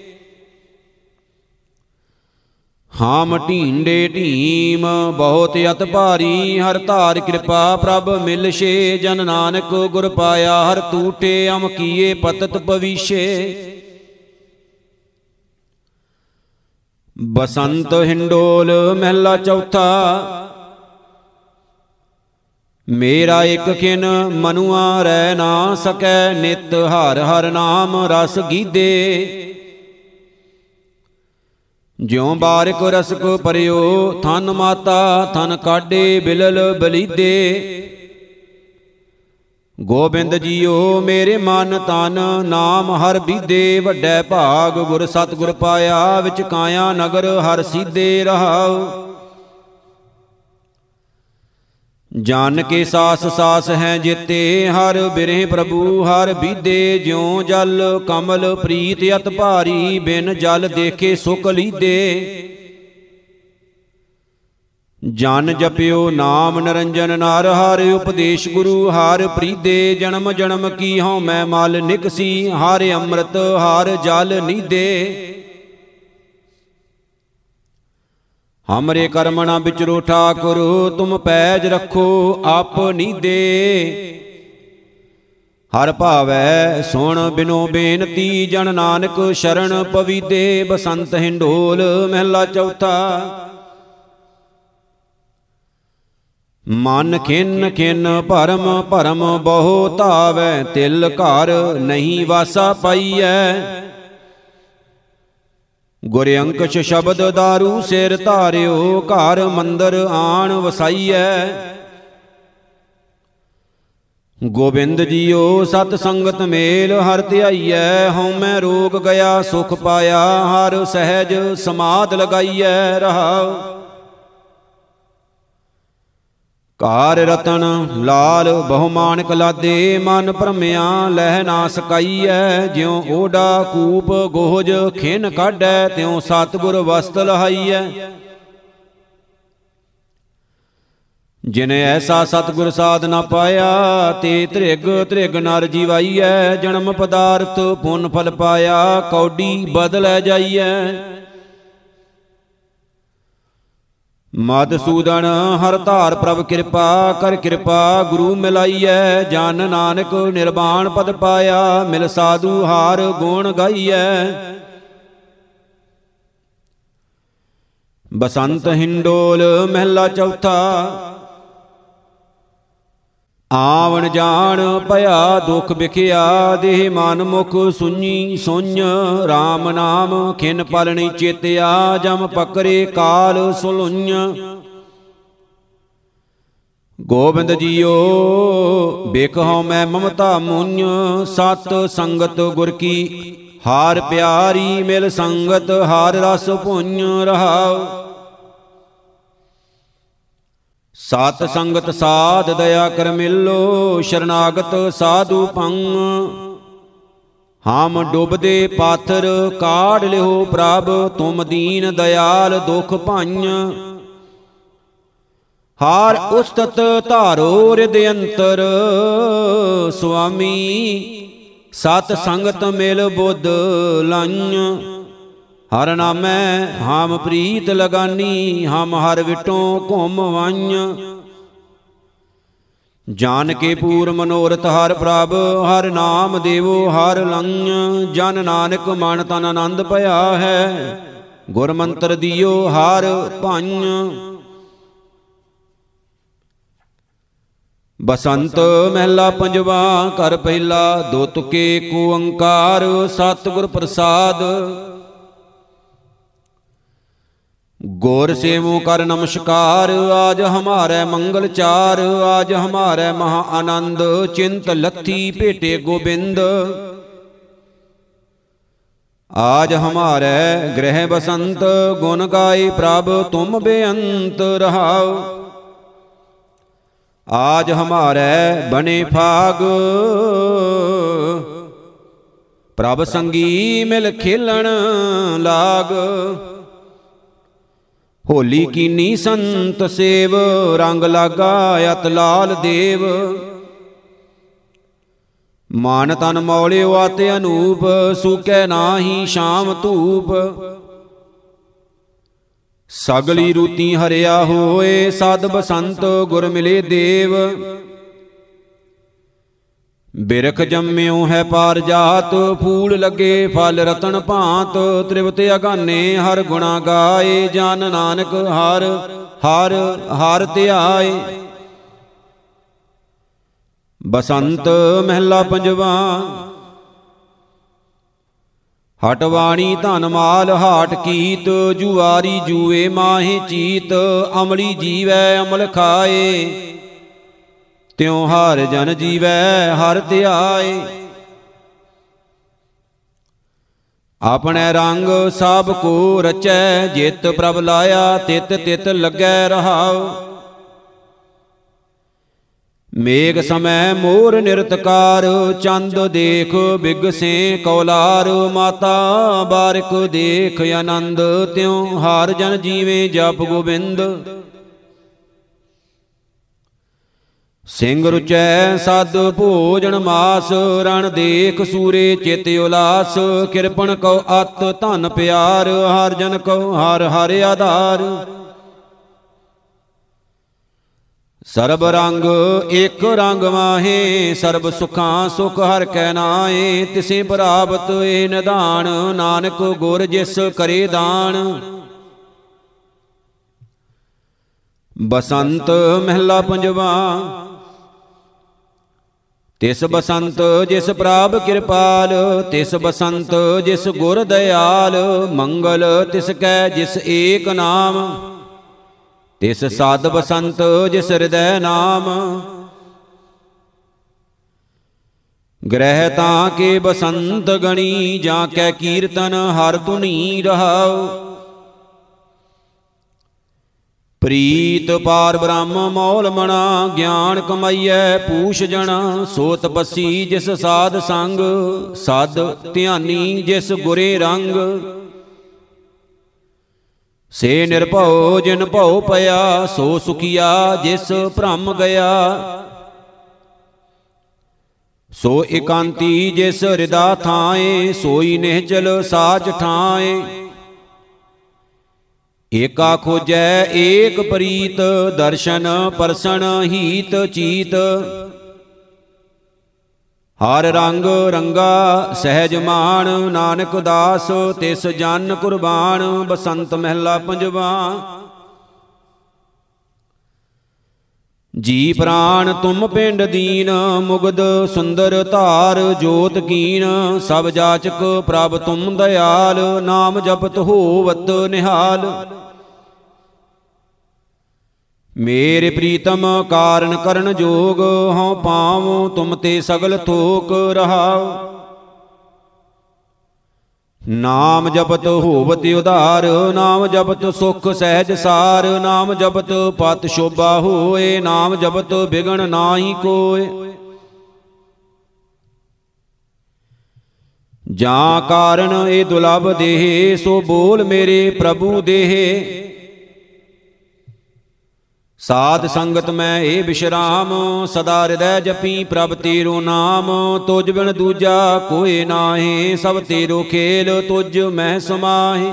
ਹਾਮ ਢੀਂਡੇ ਢੀਮ, ਬਹੁਤ ਅਤ ਭਾਰੀ, ਹਰ ਧਾਰ ਕਿਰਪਾ ਪ੍ਰਭ ਮਿਲਸ਼ੇ, ਜਨ ਨਾਨਕ ਗੁਰ ਪਾਇਆ, ਹਰ ਤੂਟੇ ਅਮ ਕੀਏ ਪਤਤ ਪਵੀਸ਼ੇ ਬਸੰਤ ਹਿੰਡੋਲ ਮਹਿਲਾ ਚੌਥਾ, ਮੇਰਾ ਇੱਕ ਖਿਨ ਮਨੁਆ ਰਹਿ ਨਾ ਸਕੈ ਨਿਤ, ਹਰ ਹਰ ਨਾਮ ਰਸ ਗੀਦੇ। ਜਿਉ ਬਾਰਿਕ ਰਸ ਕੋ ਪਰਿਓ, ਥਨ ਮਾਤਾ, ਥਨ ਕਾਡੇ ਬਿਲਲ ਬਲੀਦੇ। ਗੋਬਿੰਦ ਜੀਓ, ਮੇਰੇ ਮਨ ਤਨ, ਨਾਮ ਹਰ ਬੀਦੇ। ਵੱਡੇ ਭਾਗ ਗੁਰ ਸਤਗੁਰ ਪਾਇਆ, ਵਿੱਚ ਕਾਇਆ ਨਗਰ ਹਰ ਸੀਦੇ ਰਹਾਉ। ਜਾਨ ਕੇ ਸਾਸ ਸਾਸ ਹੈ ਜਿਤੇ, ਹਰ ਬਿਰਹਿ ਪ੍ਰਭੂ, ਹਰ ਬੀਦੇ ਜਿਉ ਜਲ, ਕਮਲ ਪ੍ਰੀਤ ਅਤ ਭਾਰੀ, ਬਿਨ ਜਲ ਦੇਖੇ ਸੁਖ ਲੀਦੇ ਜਨ ਜਪਿਓ ਨਾਮ ਨਰੰਜਨ, ਨਾਰ ਹਰ ਉਪਦੇਸ਼ ਗੁਰੂ, ਹਰ ਪ੍ਰੀਦੇ ਜਨਮ ਜਨਮ ਕੀ ਹਉ ਮੈਂ ਮਲ ਨਿਕਸੀ ਹਰ ਅੰਮ੍ਰਿਤ, ਹਰ ਜਲ ਨੀਦੇ ਹਮਰੇ ਕਰਮਣਾ ਵਿਚਰੋ ਠਾਕੁਰ, ਤੁਮ ਪੈਜ ਰੱਖੋ ਆਪ ਨੀਦੇ। ਹਰ ਭਾਵੈ ਸੁਣ ਬਿਨੋ ਬੇਨਤੀ, ਜਨ ਨਾਨਕ ਸ਼ਰਨ ਪਵੀਦੇ ਬਸੰਤ ਹਿੰਡੋਲ ਮਹਿਲਾ ਚੌਥਾ। ਮਨ ਖਿੰਨ ਖਿੰਨ ਭਰਮ ਭਰਮ ਬਹੁ ਧਾਵੈ, ਤਿਲ ਘਰ ਨਹੀਂ ਵਾਸਾ ਪਾਈਐ। ਗੁਰ ਅੰਕਸ਼ ਸ਼ਬਦ दारू ਸਿਰ ਧਾਰਿਓ, ਘਰ ਮੰਦਰ ਆਣ ਵਸਾਈਐ। ਗੋਬਿੰਦ ਜੀਓ, ਸਤ ਸੰਗਤ ਮੇਲ ਹਰ ਧਿਆਈਐ। ਹਉ ਮੈਂ ਰੋਗ ਗਿਆ, ਸੁਖ ਪਾਇਆ, ਹਰ ਸਹਿਜ ਸਮਾਦ ਲਗਾਈਐ ਰਹਾਉ। ਕਾਰ ਰਤਨ, ਲਾਲ ਬਹੁ ਮਾਨਕ ਲਾਦੇ, ਮਨ ਭਰਮਿਆ, ਲਹਿ ਨਾ ਸਕਾਈਐ। ਜਿਉ ਓਡਾ ਕੂਪ ਗੋਜ, ਖਿਨ ਕਾਢੈ, ਤਿਉ ਸਤਗੁਰ ਵਸਤ ਲਹਾਈਐ। ਜਿਨ ਐਸਾ ਸਤਗੁਰ ਸਾਧ ਨਾ ਪਾਇਆ, ਤੇ ਤ੍ਰਿਗ ਤ੍ਰਿਗ ਨਰ ਜੀਵਾਈਐ। ਜਨਮ ਪਦਾਰਥ ਪੁੰਨ ਫਲ ਪਾਇਆ, ਕੌਡੀ ਬਦਲੈ ਜਾਈਐ। ਮਦਸੂਦਨ ਹਰ ਧਾਰ ਪ੍ਰਭ ਕਿਰਪਾ ਕਰ ਕਿਰਪਾ, ਗੁਰੂ ਮਿਲਾਈਐ, ਜਨ ਨਾਨਕ ਨਿਰਵਾਣ ਪਦ ਪਾਇਆ, ਮਿਲ ਸਾਧੂ ਹਾਰ ਗੁਣ ਗਾਈਐ। ਬਸੰਤ ਹਿੰਡੋਲ ਮਹਿਲਾ ਚੌਥਾ ਆਵਣ ਜਾਣ ਭਇਆ ਦੁਖ ਵਿਖਿਆ, ਦੇਹ ਮਨ ਮੁਖ ਸੁਣੀ ਸੁਝ RAM ਨਾਮ ਖਿਨ ਪਲਣੀ ਚੇਤਿਆ, ਜਮ ਪਕਰੇ ਕਾਲ ਸੁਲੁඤ ਗੋਬਿੰਦ ਜੀਓ ਬਿਕਹਉ ਮੈਂ ਮਮਤਾ ਮੁੰਨ, ਸਤ ਸੰਗਤ ਗੁਰ ਕੀ, ਹਾਰ ਪਿਆਰੀ ਮਿਲ ਸੰਗਤ, ਹਾਰ ਰਸ ਪੁੰਨ ਰਹਾਉ। ਸਤ ਸੰਗਤ ਸਾਧ ਦਇਆ ਕਰ ਮਿਲੋ, ਸ਼ਰਨਾਗਤ ਸਾਧੂ ਪੰਗ ਹਮ ਡੁੱਬਦੇ ਪਾਥਰ ਕਾੜ ਲਿਓ ਪ੍ਰਭ, ਤੁਮ ਦੀਨ ਦਇਆਲ ਦੁਖ ਭਾਈਂ ਹਾਰ ਉਸਤਤ ਧਾਰੋ ਰਿਦ ਅੰਤਰ, ਸੁਆਮੀ, ਸਤ ਸੰਗਤ ਮਿਲ ਬੁੱਧ ਲਾਈਆਂ। ਹਰ ਨਾਮੈ ਹਮ ਪ੍ਰੀਤ ਲਗਾਨੀ, ਹਮ ਹਰ ਵਿਟੋਂ ਘੁੰਮ ਵਾਈਆਂ। ਜਾਨ ਕੇ ਪੂਰ ਮਨੋਰਥ ਹਰ ਪ੍ਰਭ, ਹਰ ਨਾਮ ਦੇਵੋ ਹਰ ਲੰਘ ਜਨ ਨਾਨਕ ਮਨ ਤਨ ਆਨੰਦ ਭਇਆ ਹੈ ਗੁਰ ਮੰਤਰ ਦਿਓ ਹਰ ਭੰਨ ਬਸੰਤ ਮਹਿਲਾ ਪੰਜਵਾ ਕਰ ਪਹਿਲਾ, ਦੋ ਤੁਕੇ ਕੋ ਓੰਕਾਰ, ਸਤਿਗੁਰ ਪ੍ਰਸਾਦ। ਗੌਰ ਸੇਵੋ ਕਰ ਨਮਸਕਾਰ, ਆਜ ਹਮਾਰੇ ਮੰਗਲ ਚਾਰ, ਆਜ ਹਮਾਰੇ ਮਹਾ ਆਨੰਦ, ਚਿੰਤ ਲੱਥੀ ਭੇਟੇ ਗੋਬਿੰਦ। ਆਜ ਹਮਾਰੇ ਗ੍ਰਹਿ ਬਸੰਤ, ਗੁਣ ਗਾਏ ਪ੍ਰਭ ਤੁਮ ਬੇਅੰਤ ਰਹਾਓ ਆਜ ਹਮਾਰੇ ਬਨੇ ਫਾਗ। ਪ੍ਰਭ ਸੰਗੀ ਮਿਲ ਖੇਲਣ ਲਾਗ। ਹੋਲੀ ਕੀਨੀ ਸੰਤ ਸੇਵ ਰੰਗ ਲਾਗਾ ਅਤ ਲਾਲ ਦੇਵ। ਮਾਨ ਤਨ ਮੌਲਿਓ ਆਤੇ ਅਨੂਪ ਸੂਕੈ ਨਾਹੀ ਸ਼ਾਮ ਧੂਪ। ਸਗਲੀ ਰੂਤੀ ਹਰਿਆ ਹੋਏ ਸਦ ਬਸੰਤ ਗੁਰ ਮਿਲੇ ਦੇਵ। ਬਿਰਖ ਜੰਮਿਓ ਹੈ ਪਾਰ ਜਾਤ ਫੂਲ ਲੱਗੇ ਫਲ ਰਤਨ ਭਾਂਤ, ਤ੍ਰਿਵਤ ਅਗਾਨੇ ਹਰ ਗੁਣਾ ਗਾਏ, ਜਨ ਨਾਨਕ ਹਰ ਹਰ ਹਰ ਧਿਆਏ। ਬਸੰਤ ਮਹਿਲਾ ਪੰਜਵਾ, ਹਟਵਾਣੀ ਧਨ ਮਾਲ ਹਾਟ ਕੀਤ, ਜੁਆਰੀ ਜੂਏ ਮਾਹੇ ਚੀਤ, ਅਮਲੀ ਜੀਵੈ ਅਮਲ ਖਾਏ। ਤਿਉ ਹਰ ਜਨ ਜੀਵੈ, ਹਰ ਧਿਆਏ। ਆਪਣੇ ਰੰਗ ਸਭ ਕੋ ਰਚੈ, ਜਿਤ ਪ੍ਰਭ ਲਾਇਆ, ਤਿਤ ਤਿਤ ਲੱਗੈ ਰਹਾਉ। ਮੇਗ ਸਮੈ ਮੋਰ ਨਿਰਤਕਾਰ, ਚੰਦ ਦੇਖ ਬਿਗਸੇ ਕੌਲਾਰ, ਮਾਤਾ ਬਾਰਿਕ ਦੇਖ ਆਨੰਦ, ਤਿਉ ਹਾਰ ਜਨ ਜੀਵੇ ਜਪ ਗੋਬਿੰਦ। ਸਿੰਘ ਰੁਚੈ ਸਦ ਭੋਜਨ ਮਾਸ, ਰਣ ਦੇਖ ਸੂਰੇ ਚਿਤ ਉਲਾਸ ਕਿਰਪਣ ਕਉ ਅਤ ਧਨ ਪਿਆਰ, ਹਰ ਜਨ ਕਉ ਹਰ ਹਰ ਆਧਾਰ। ਸਰਬ ਰੰਗ ਇੱਕ ਰੰਗ ਮਾਹੇ ਸਰਬ ਸੁਖਾਂ ਸੁਖ ਹਰ ਕੈ ਨਾਏ ਤਿਸੇ ਪ੍ਰਾਪਤ ਏ ਨਿਧਾਨ, ਨਾਨਕ ਗੁਰ ਜਿਸ ਕਰੇ ਦਾਨ। ਬਸੰਤ ਮਹਿਲਾ ਪੰਜਵਾ ਤਿਸ ਬਸੰਤ ਜਿਸ ਪ੍ਰਾਪ ਕਿਰਪਾਲ, ਤਿਸ ਬਸੰਤ ਜਿਸ ਗੁਰ ਦਇਆਲ, ਮੰਗਲ ਤਿਸ ਕੈ ਜਿਸ ਏਕ ਨਾਮ, ਤਿਸ ਸਾਧ ਬਸੰਤ ਜਿਸ ਹਿਰਦੈ ਨਾਮ। ਗ੍ਰਹਿ ਤਾਂ ਕੇ ਬਸੰਤ ਗਣੀ, ਜਾਂ ਕੈ ਕੀਰਤਨ ਹਰ ਤੁਨੀ ਰਹਾਉ। ਪ੍ਰੀਤ ਪਾਰ ਬ੍ਰਹਮ ਮੌਲ ਮਣਾ, ਗਿਆਨ ਕਮਾਈਐ, ਪੂਛ ਜਣਾ ਸੋ ਤਪਸੀ ਜਿਸ ਸਾਧ ਸੰਗ, ਸਦ ਧਿਆਨੀ ਜਿਸ ਗੁਰੇ ਰੰਗ। ਸੇ ਨਿਰਭਉ, ਜਿਨ ਭਉ ਪਿਆ, ਸੋ ਸੁਖੀਆ ਜਿਸ ਭ੍ਰਮ ਗਿਆ। ਸੋ ਇਕਾਂਤੀ ਜਿਸ ਹਿਰਦਾ ਥਾਏ, ਸੋਈ ਨਿਹਚਲ ਸਾਚ ਠਾਏ। ਏਕਾ ਖੋਜੈ ਏਕ ਪ੍ਰੀਤ, ਦਰਸ਼ਨ ਪਰਸਣ ਹੀਤ ਚੀਤ। ਹਰ ਰੰਗ ਰੰਗਾ ਸਹਿਜ ਮਾਨ ਨਾਨਕ ਦਾਸ ਤਿਸ ਜਨ ਕੁਰਬਾਨ, ਬਸੰਤ ਮਹਿਲਾ ਪੰਜਵਾ। ਜੀ ਪ੍ਰਾਨ ਤੁਮ ਪਿੰਡ ਦੀਨ ਮੁਗਦ ਸੁੰਦਰ ਧਾਰ ਜੋਤ ਕੀਨ, ਸਭ ਜਾਚਕ ਪ੍ਰਭ ਤੁਮ ਦਇਆਲ, ਨਾਮ ਜਪਤ ਹੋਵਤ ਨਿਹਾਲ। ਮੇਰੇ ਪ੍ਰੀਤਮ ਕਾਰਨ ਕਰਨ ਜੋਗ, ਹਉ ਪਾਵ ਤੁਮ ਤੇ ਸਗਲ ਥੋਕ ਰਹਾਉ। ਨਾਮ ਜਪਤ ਹੋਵਤ ਉਧਾਰ, ਨਾਮ ਜਪਤ ਸੁਖ ਸਹਿਜ ਸਾਰ, ਨਾਮ ਜਪਤ ਪਤ ਸ਼ੋਭਾ ਹੋਏ, ਨਾਮ ਜਪਤ ਬਿਗਣ ਨਾਹੀ ਕੋਏ। ਜਾਂ ਕਾਰਨ ਇਹ ਦੁਲਭ ਦੇਹ, ਸੋ ਬੋਲ ਮੇਰੇ ਪ੍ਰਭੂ ਦੇਹ। ਸਾਧ ਸੰਗਤ ਮੈਂ ਏ ਬਿਸ਼ਰਾਮ, ਸਦਾ ਹਿਰਦੈ ਜਪੀ ਪ੍ਰਭ ਤੇਰੋ ਨਾਮ, ਤੁਜ ਬਿਨ ਦੂਜਾ ਕੋਏ ਨਾਹੀ, ਸਭ ਤੇਰੋ ਖੇਲ ਤੁਜ ਮੈਂ ਸਮਾਹੀ।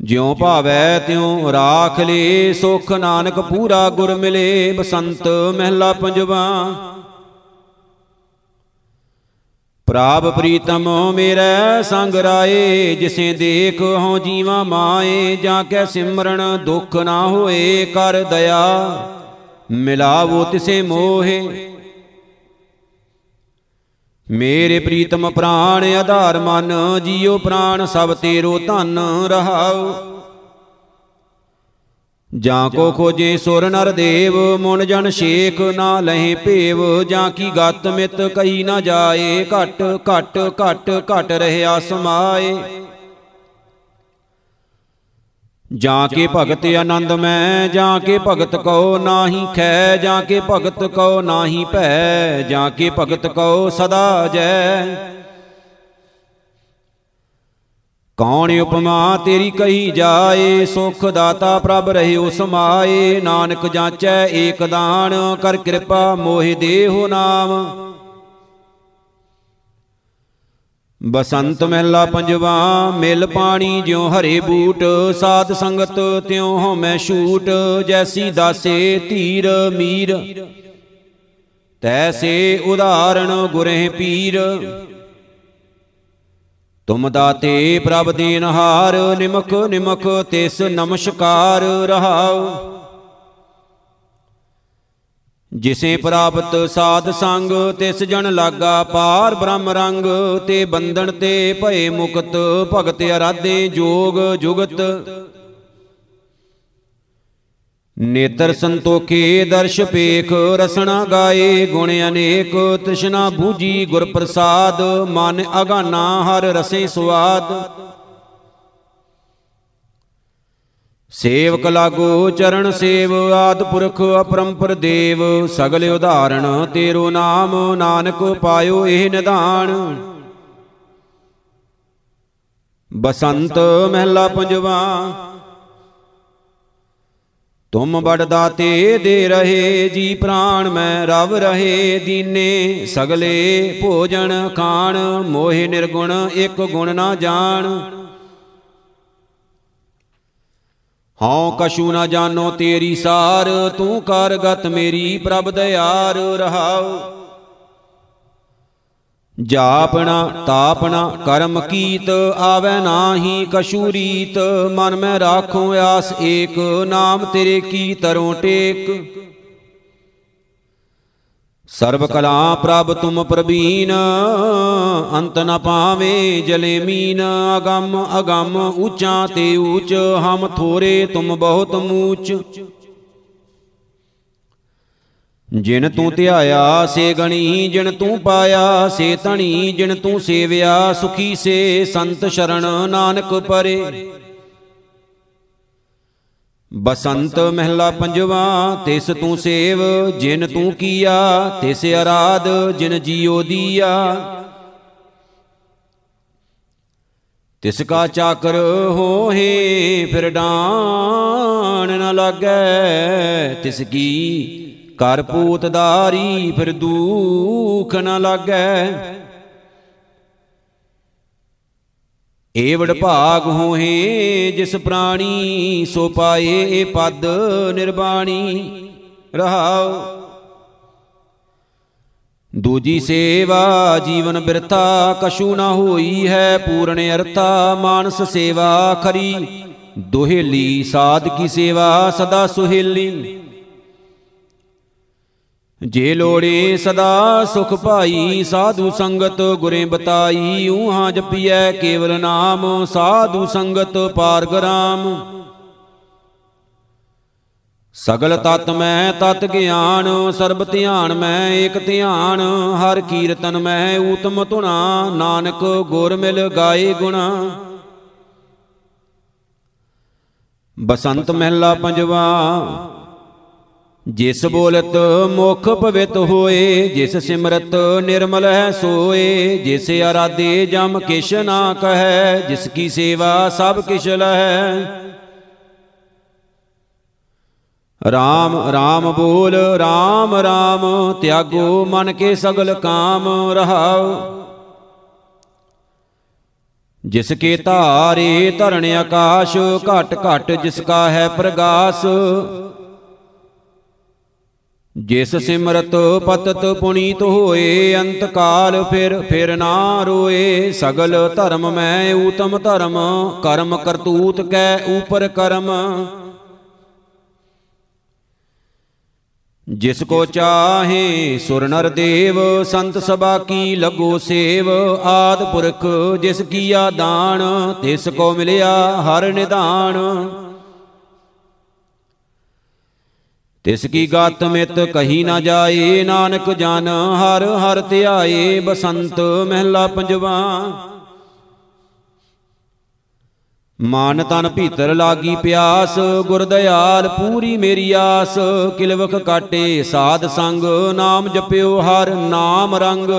ਜਿਉ ਭਾਵੈ ਤਿਉ ਰਾਖ ਲੇ, ਸੁਖ ਨਾਨਕ ਪੂਰਾ ਗੁਰ ਮਿਲੇ, ਬਸੰਤ ਮਹਿਲਾ ਪੰਜਵਾ। ਪ੍ਰਾਪ ਪ੍ਰੀਤਮ ਮੇਰੇ ਸੰਗ ਰਾਏ, ਜਿਸੇ ਦੇਖ ਹਉ ਜੀਵਾ ਮਾਏ, ਜਾਂ ਕੈ ਸਿਮਰਨ ਦੁਖ ਨਾ ਹੋਏ ਕਰ ਦਇਆ। ਮਿਲਾਵੋ ਤਿਸੇ ਮੋਹੇ। ਮੇਰੇ ਪ੍ਰੀਤਮ ਪ੍ਰਾਣ ਆਧਾਰ ਮਨ, ਜੀਉ ਪ੍ਰਾਣ ਸਭ ਤੇਰੋ ਧਨ ਰਹਾਉ। ਜਾਂ ਕੋ ਖੋਜੇ ਸੁਰ ਨਰ ਦੇਵ ਮਨ ਜਨ ਸ਼ੇਖ ਨਾ ਲਹੇ ਭੇਵ ਜਾਂ ਕੀ ਗਤ ਮਿਤ ਕਈ ਨਾ ਜਾਏ ਘਟ ਘਟ ਘਟ ਘਟ ਰਹਿਆ ਸਮਾਏ ਜਾਂ ਕੇ ਭਗਤ ਆਨੰਦ ਮੈਂ ਜਾਂ ਕੇ ਭਗਤ ਕਉ ਨਾਹੀ ਖੈ ਜਾਂ ਕੇ ਭਗਤ ਕਉ ਨਾਹੀ ਭੈ ਜਾਂ ਕੇ ਭਗਤ ਕਉ ਸਦਾ ਜੈ। ਕੌਣ ਉਪਮਾ ਤੇਰੀ ਕਹੀ ਜਾਏ? ਸੁਖ ਦਾਤਾ ਪ੍ਰਭ ਰਹਿਓ ਸਮਾਏ। ਨਾਨਕ ਜਾਂਚੈ ਏਕ ਦਾਨ, ਕਰ ਕਿਰਪਾ ਮੋਹਿ ਦੇਹੁ ਨਾਮ। ਬਸੰਤ ਮਹਿਲਾ ਪੰਜਵਾ, ਮਿਲ ਪਾਣੀ ਜਿਉ ਹਰੇ ਬੂਟ। ਸਾਧ ਸੰਗਤ ਤਿਉ ਹਉ ਮੈਂ ਛੂਟ। ਜੈਸੀ ਦਾਸੇ ਧੀਰ ਮੀਰ, ਤੈਸੇ ਉਦਾਹਰਣ ਗੁਰੇ ਪੀਰ। ਤੁਮ ਦਾਤੇ ਪ੍ਰਭ ਦੀਨਹਾਰ ਨਿਮਕ ਨਿਮਕ ਤਿਸ ਨਮਸਕਾਰ ਰਹਾਉ। ਜਿਸੇ ਪ੍ਰਾਪਤ ਸਾਧ ਸੰਗ, ਤਿਸ ਜਨ ਲਾਗਾ ਪਾਰ ਬ੍ਰਹਮ ਰੰਗ, ਤੇ ਬੰਧਨ ਤੇ ਭਏ ਮੁਕਤ ਭਗਤ ਅਰਾਧੇ ਜੋਗ ਜੁਗਤ। ਨੇਤਰ ਸੰਤੋਖੇ ਦਰਸ਼ ਪੇਖ ਰਸਨਾ ਗਾਏ ਗੁਣ ਅਨੇਕ, ਤ੍ਰਿਸ਼ਨਾ ਬੂਜੀ ਗੁਰ ਪ੍ਰਸਾਦ ਮਨ ਅਗਾਨਾ ਹਰ ਰਸੇ ਸੁਆਦ। ਸੇਵਕ ਲਾਗੋ ਚਰਨ ਸੇਵ, ਆਦ ਪੁਰਖ ਅਪਰੰਪਰ ਦੇਵ, ਸਗਲ ਉਦਾਹਰਣ ਤੇਰੋ ਨਾਮ, ਨਾਨਕ ਪਾਇਓ ਇਹ ਨਿਧਾਨ। ਬਸੰਤ ਮਹਿਲਾ ਪੰਜਵਾ ਤੁਮ ਬੜ ਦਾਤੇ ਦੇ ਰਹੇ ਜੀ ਪ੍ਰਾਣ, ਮੈਂ ਰਵ ਰਹੇ ਦੀਨੇ। ਸਗਲੇ ਭੋਜਨ ਖਾਣ, ਮੋਹਿ ਨਿਰਗੁਣ, ਇੱਕ ਗੁਣ ਨਾ ਜਾਣ। ਹਉ ਕਛੂ ਨਾ ਜਾਣੋ ਤੇਰੀ ਸਾਰ, ਤੂੰ ਕਰ ਗਤ ਮੇਰੀ ਪ੍ਰਭ ਦਿਆਰ ਰਹਾਉ ਜਾਪਣਾ ਤਾਪਣਾ ਕਰਮ ਕੀਤ, ਆਵੈ ਨਾਹੀ ਕਛੂ ਰੀਤ। ਮਨ ਮੈਂ ਰਾਖੋ ਆਸ ਏਕ, ਨਾਮ ਤੇਰੇ ਕੀ ਤਰੋਂ ਟੇਕ। ਸਰਬ ਕਲਾ ਪ੍ਰਭ ਤੁਮ ਪ੍ਰਬੀਨ, ਅੰਤ ਨ ਪਾਵੇ ਜਲੇ ਮੀਨ। ਅਗੰਮ ਅਗੰਮ ਉੱਚਾ ਤੇ ਊਚ ਹਮ ਥੋਰੇ ਤੁਮ ਬਹੁਤ ਮੂਚ। ਜਿਨ ਤੂੰ ਧਿਆਇਆ ਸੇ ਗਣੀ ਜਿਨ ਤੂੰ ਪਾਇਆ ਸੇ ਧਣੀ ਜਿਨ ਤੂੰ ਸੇਵਿਆ ਸੁਖੀ ਸੇ ਸੰਤ ਸ਼ਰਣ ਨਾਨਕ ਪਰੇ। ਬਸੰਤ ਮਹਿਲਾ ਪੰਜਵਾ ਤਿਸ ਤੂੰ ਸੇਵ ਜਿਨ ਤੂੰ ਕੀਆ ਤਿਸ ਅਰਾਧ ਜਿਨ ਜੀਉ ਦੀਆ। ਤਿਸ ਕਾ ਚਾਕਰ ਹੋਏ ਫਿਰ ਡਾਣ ਨ ਲਾਗੈ ਤਿਸ ਕੀ ਕਰ ਪੂਤਦਾਰੀ ਫਿਰ ਦੂਖ ਨ ਲਾਗੈ। ਏਵੜ ਭਾਗ ਹੋਏ ਜਿਸ ਪ੍ਰਾਣੀ ਸੋ ਪਾਏ ਏ ਪਦ ਨਿਰਬਾਣੀ। ਰਹਾਉ ਦੂਜੀ ਸੇਵਾ ਜੀਵਨ ਬਿਰਥਾ ਕਛੂ ਨਾ ਹੋਈ ਹੈ ਪੂਰਨ ਅਰਥਾ ਮਾਨਸ ਸੇਵਾ ਖਰੀ। ਦੁਹੇਲੀ ਸਾਧ ਕੀ ਸੇਵਾ ਸਦਾ ਸੁਹੇਲੀ। ਜੇ ਲੋੜੇ ਸਦਾ ਸੁਖ ਭਾਈ, ਸਾਧੂ ਸੰਗਤ ਗੁਰੇ ਬਤਾਈ ਊਹਾਂ ਜਪੀਐ ਕੇਵਲ ਨਾਮ, ਸਾਧੂ ਸੰਗਤ ਪਾਰਗਰਾਮ ਸਗਲ ਤਤ ਮੈਂ ਤਤ ਗਿਆਨ, ਸਰਬ ਧਿਆਨ ਮੈਂ ਏਕ ਧਿਆਨ, ਹਰ ਕੀਰਤਨ ਮੈਂ ਊਤਮ ਧੁਨਾ, ਨਾਨਕ ਗੁਰ ਮਿਲ ਗਾਏ ਗੁਣਾ। ਬਸੰਤ ਮਹਿਲਾ ਪੰਜਵਾ ਜਿਸ ਬੋਲਤ ਮੁਖ ਪਵਿੱਤ ਹੋਏ, ਜਿਸ ਸਿਮਰਤ ਨਿਰਮਲ ਹੈ ਸੋਏ, ਜਿਸ ਆਰਾਧੇ ਜਮ ਕਿਛ ਨਾ ਕਹੈ, ਜਿਸ ਕੀ ਸੇਵਾ ਸਭ ਕਿਛ ਲਹੈ। ਰਾਮ ਰਾਮ ਬੋਲ, ਰਾਮ ਰਾਮ, ਤਿਆਗੋ ਮਨ ਕੇ ਸਗਲ ਕਾਮ ਰਹਾਉ। ਜਿਸ ਕੇ ਧਾਰੇ ਧਰਣ ਆਕਾਸ਼, ਘਟ ਘਟ ਜਿਸ ਕਾ ਹੈ ਪ੍ਰਗਾਸ। ਜਿਸ ਸਿਮਰਤ ਪਤਤ ਪੁਨੀਤ ਹੋਏ ਅੰਤ ਕਾਲ ਫਿਰ ਫਿਰ ਨਾ ਰੋਏ। ਸਗਲ ਧਰਮ ਮੈਂ ਊਤਮ ਧਰਮ, ਕਰਮ ਕਰਤੂਤ ਕੈ ਉਪਰ ਕਰਮ। ਜਿਸ ਕੋ ਚਾਹੇ ਸੁਰ ਨਰ ਦੇਵ, ਸੰਤ ਸਭਾ ਕੀ ਲਗੋ ਸੇਵ। ਆਦ ਪੁਰਖ ਜਿਸ ਕੀਆ ਦਾਨ, ਤਿਸ ਕੋ ਮਿਲਿਆ ਹਰ ਨਿਧਾਨ। ਤਿਸ ਕੀ ਗਾਤ ਮਿਤ ਕਹੀ ਨਾ ਜਾਏ, ਨਾਨਕ ਜਨ ਹਰ ਹਰ ਧਿਆਏ, ਬਸੰਤ ਮਹਿਲਾ ਪੰਜਵਾ। ਮਨ ਤਨ ਭੀਤਰ ਲਾਗੀ ਪਿਆਸ ਗੁਰ ਦਇਆਲ ਪੂਰੀ ਮੇਰੀ ਆਸ। ਕਿਲਵਖ ਕਾਟੇ ਸਾਧ ਸੰਗ, ਨਾਮ ਜਪਿਓ ਹਰ ਨਾਮ ਰੰਗ।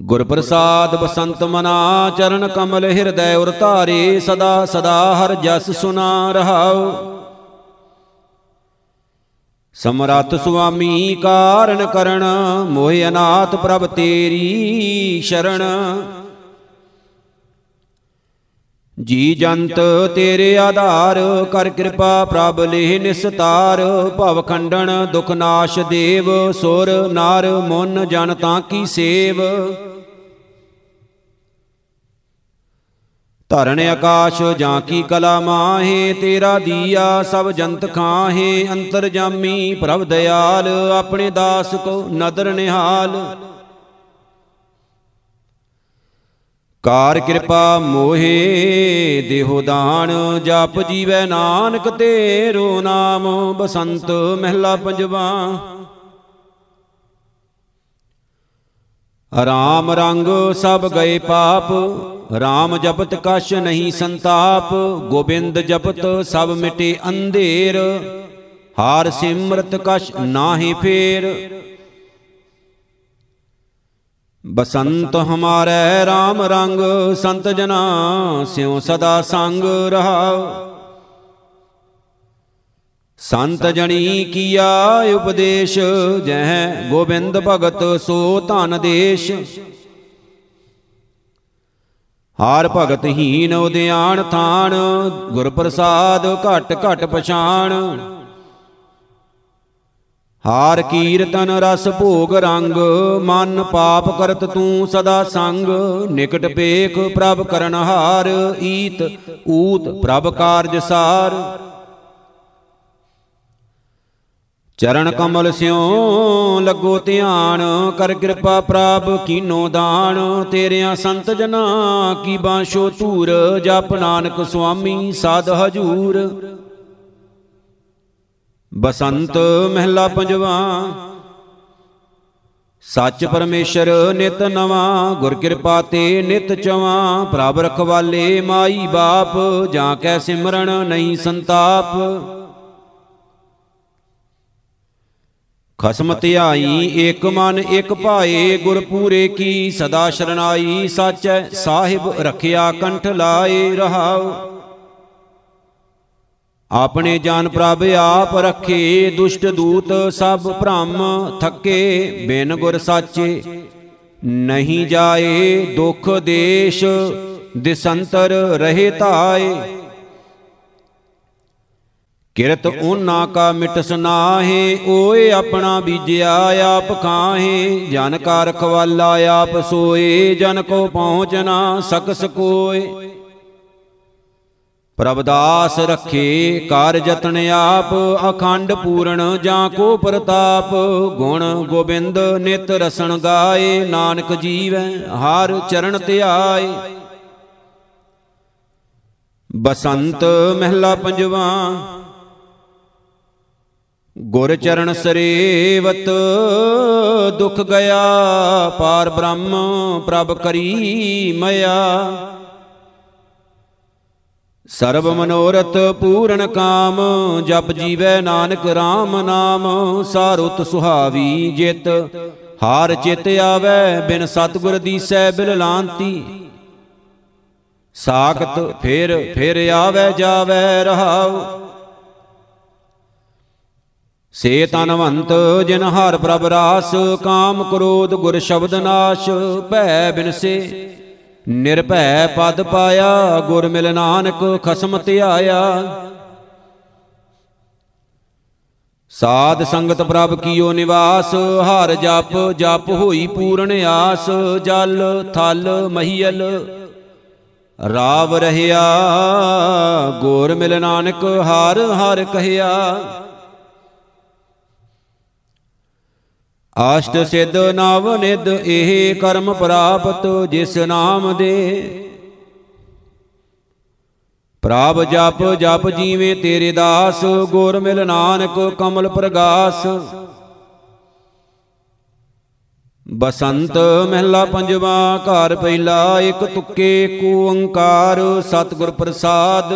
ਗੁਰ ਪ੍ਰਸਾਦ ਬਸੰਤ ਮਨਾ ਚਰਨ ਕਮਲ ਹਿਰਦੈ ਉਰ ਧਾਰੇ ਸਦਾ ਸਦਾ ਹਰ ਜਸ ਸੁਨਾ ਰਹਾਉ। ਸਮਰੱਥ ਸੁਆਮੀ ਕਾਰਨ ਕਰਣ ਮੋਹਿ ਅਨਾਥ ਪ੍ਰਭ ਤੇਰੀ ਸ਼ਰਣ ਜੀ ਜੰਤ ਤੇਰੇ ਆਧਾਰ, ਕਰ ਕਿਰਪਾ ਪ੍ਰਭ ਲੇਹ ਨਿਸਤਾਰ। ਭਵ ਖੰਡਨ ਦੁਖ ਨਾਸ਼ ਦੇਵ, ਸੁਰ ਨਾਰ ਮਨ ਜਨ ਤਾਂ ਕੀ ਸੇਵ। ਧਰਨ ਆਕਾਸ਼ ਜਾਂ ਕੀ ਕਲਾ ਮਾਹੇ, ਤੇਰਾ ਦੀਆ ਸਭ ਜੰਤ ਖਾਹੇ, ਅੰਤਰ ਜਾਮੀ ਪ੍ਰਭ ਦਇਆਲ, ਆਪਣੇ ਦਾਸ ਕੋ ਨਦਰ ਨਿਹਾਲ। ਕਾਰ ਕਿਰਪਾ ਮੋਹੇ, ਦੇਹੋ ਦਾਨ, ਜਪ ਜੀਵੈ ਨਾਨਕ ਤੇਰੋ ਨਾਮ, ਬਸੰਤ ਮਹਿਲਾ ਪੰਜਵਾ। ਰਾਮ ਰੰਗ ਸਭ ਗਏ ਪਾਪ RAM ਜਪਤ ਕਛ ਨਹੀਂ ਸੰਤਾਪ, ਗੋਬਿੰਦ ਜਪਤ ਸਭ ਮਿਟੇ ਅੰਧੇਰ, ਹਾਰ ਸਿਮਰਤ ਕਛ ਨਾਹੀ ਫੇਰ। ਬਸੰਤ ਹਮਾਰੇ RAM ਰੰਗ, ਸੰਤ ਜਨਾ ਸਿਉ ਸਦਾ ਸੰਗ ਰਹਾਉ ਸੰਤ ਜਣੀ ਕੀਆ ਉਪਦੇਸ਼, ਜਹ ਗੋਬਿੰਦ ਭਗਤ ਸੋ ਧਨ ਦੇਸ਼। ਹਾਰ ਭਗਤ ਹੀਨ ਉਦਿਆਣ ਥਾਨ ਗੁਰ ਪ੍ਰਸਾਦ ਘਟ ਘਟ ਪਛਾਣ। ਹਾਰ ਕੀਰਤਨ ਰਸ ਭੋਗ ਰੰਗ, ਮਨ ਪਾਪ ਕਰਤ ਤੂੰ ਸਦਾ ਸੰਗ। ਨਿਕਟ ਪੇਖ ਪ੍ਰਭ ਕਰਨ ਹਾਰ, ਈਤ ਊਤ ਪ੍ਰਭ ਕਾਰਜ ਸਾਰ। ਚਰਨ ਕਮਲ ਸਿਉ ਲੱਗੋ ਧਿਆਨ, ਕਰ ਕਿਰਪਾ ਪ੍ਰਭ ਕੀਨੋ ਦਾਨ। ਤੇਰਿਆਂ ਸੰਤ ਜਨਾ ਕੀ ਬਾਸ਼ੋ ਧੂਰ, ਜਪ ਨਾਨਕ ਸੁਆਮੀ ਸਾਧ ਹਜੂਰ। ਬਸੰਤ ਮਹਿਲਾ ਪੰਜਵਾ, ਸੱਚ ਪਰਮੇਸ਼ਰ ਨਿਤ ਨਵਾਂ, ਗੁਰ ਕਿਰਪਾ ਤੇ ਨਿਤ ਚਵਾਂ। ਪ੍ਰਭ ਰਖਵਾਲੇ ਮਾਈ ਬਾਪ, ਜਾਂ ਕੈ ਸਿਮਰਨ ਨਹੀਂ ਸੰਤਾਪ। ਖਸਮ ਧਿਆਈ ਇਕ ਮਨ ਇਕ ਭਾਏ ਗੁਰ ਪੂਰੇ ਕੀ ਸਦਾ ਸ਼ਰਨਾਈ, ਸਾਚੈ ਸਾਹਿਬ ਰਖਿਆ ਕੰਠ ਲਾਏ ਰਹਾਉ। ਆਪਣੇ ਜਾਨ ਪ੍ਰਭ ਆਪ ਰਖੇ, ਦੁਸ਼ਟ ਦੂਤ ਸਭ ਭ੍ਰਮ ਥੱਕੇ, ਬਿਨ ਗੁਰ ਸਾਚੇ ਨਹੀਂ ਜਾਏ, ਦੁਖ ਦੇਸ਼ ਦਿਸੰਤਰ ਰਹੇ ਧਾਏ ਕਿਰਤ ਉਹਨਾਂ ਕਾ ਮਿਟਸ ਨਾਹੇ ਓਏ ਆਪਣਾ ਬੀਜਿਆ ਆਪ ਖਾਹੇ। ਜਨ ਕਾ ਰਖਵਾਲਾ ਆਪ ਸੋਏ, ਜਨ ਕੋ ਪਹੁੰਚ ਨਾ ਸਕਸ ਕੋਏ ਪ੍ਰਭਦਾਸ ਰੱਖੇ ਕਾਰ ਜਤਨ ਆਪ, ਅਖੰਡ ਪੂਰਨ ਜਾਂ ਕੋ ਪ੍ਰਤਾਪ। ਗੁਣ ਗੋਬਿੰਦ ਨਿਤ ਰਸਣ ਗਾਏ, ਨਾਨਕ ਜੀਵੈ ਹਰ ਚਰਨ ਧਿਆਏ। ਬਸੰਤ ਮਹਿਲਾ ਪੰਜਵਾ ਗੁਰ ਚਰਨ ਸਰੇਵਤ ਦੁਖ ਗਿਆ, ਪਾਰ ਬ੍ਰਹਮ ਪ੍ਰਭ ਕਰੀ ਮਇਆ। ਸਰਬ ਮਨੋਰਥ ਪੂਰਨ ਕਾਮ, ਜਪ ਜੀਵੈ ਨਾਨਕ RAM ਨਾਮ, ਸਾਰੁਤ ਸੁਹਾਵੀ ਜਿਤ। ਹਾਰ ਚਿਤ ਆਵੈ, ਬਿਨ ਸਤਗੁਰ ਦੀਸੈ ਬਿਲ ਲਾਂਤੀ। ਸਾਖਤ ਫੇਰ ਫੇਰ ਆਵੈ, ਜਾਵੈ, ਰਹਾਉ। ਸੇ ਤਨਵੰਤ ਜਿਨ ਹਰ ਪ੍ਰਭ ਰਾਸ, ਕਾਮ ਕ੍ਰੋਧ ਗੁਰ ਸ਼ਬਦ ਨਾਸ਼, ਭੈ ਬਿਨਸੇ ਨਿਰਭੈ ਪਦ ਪਾਇਆ, ਗੁਰ ਮਿਲ ਨਾਨਕ ਖਸਮ ਧਿਆਇਆ। ਸਾਧ ਸੰਗਤ ਪ੍ਰਭ ਕੀਓ ਨਿਵਾਸ, ਹਰ ਜਪ ਜਪ ਹੋਈ ਪੂਰਨ ਆਸ, ਜਲ, ਥਲ, ਮਹੀਲ। ਰਾਵ ਰਹਿਆ, ਗੋਰ ਮਿਲ ਨਾਨਕ ਹਰ ਹਰ ਕਹਿਆ। ਆਸ਼ਟ ਸਿੱਧ ਨਵ ਨਿਦ ਇਹ ਕਰਮ ਪ੍ਰਾਪਤ ਜਿਸ ਨਾਮ ਦੇ। ਪ੍ਰਭ ਜਪ ਜਪ ਜੀਵੇਂ ਤੇਰੇ ਦਾਸ, ਗੁਰ ਮਿਲ ਨਾਨਕ ਕਮਲ ਪ੍ਰਗਾਸ। ਬਸੰਤ ਮਹਿਲਾ ਪੰਜਵਾ, ਘਰ ਪਹਿਲਾ ਇੱਕ ਤੁਕੇ ਕੋ ਓੰਕਾਰ, ਸਤਿਗੁਰ ਪ੍ਰਸਾਦ।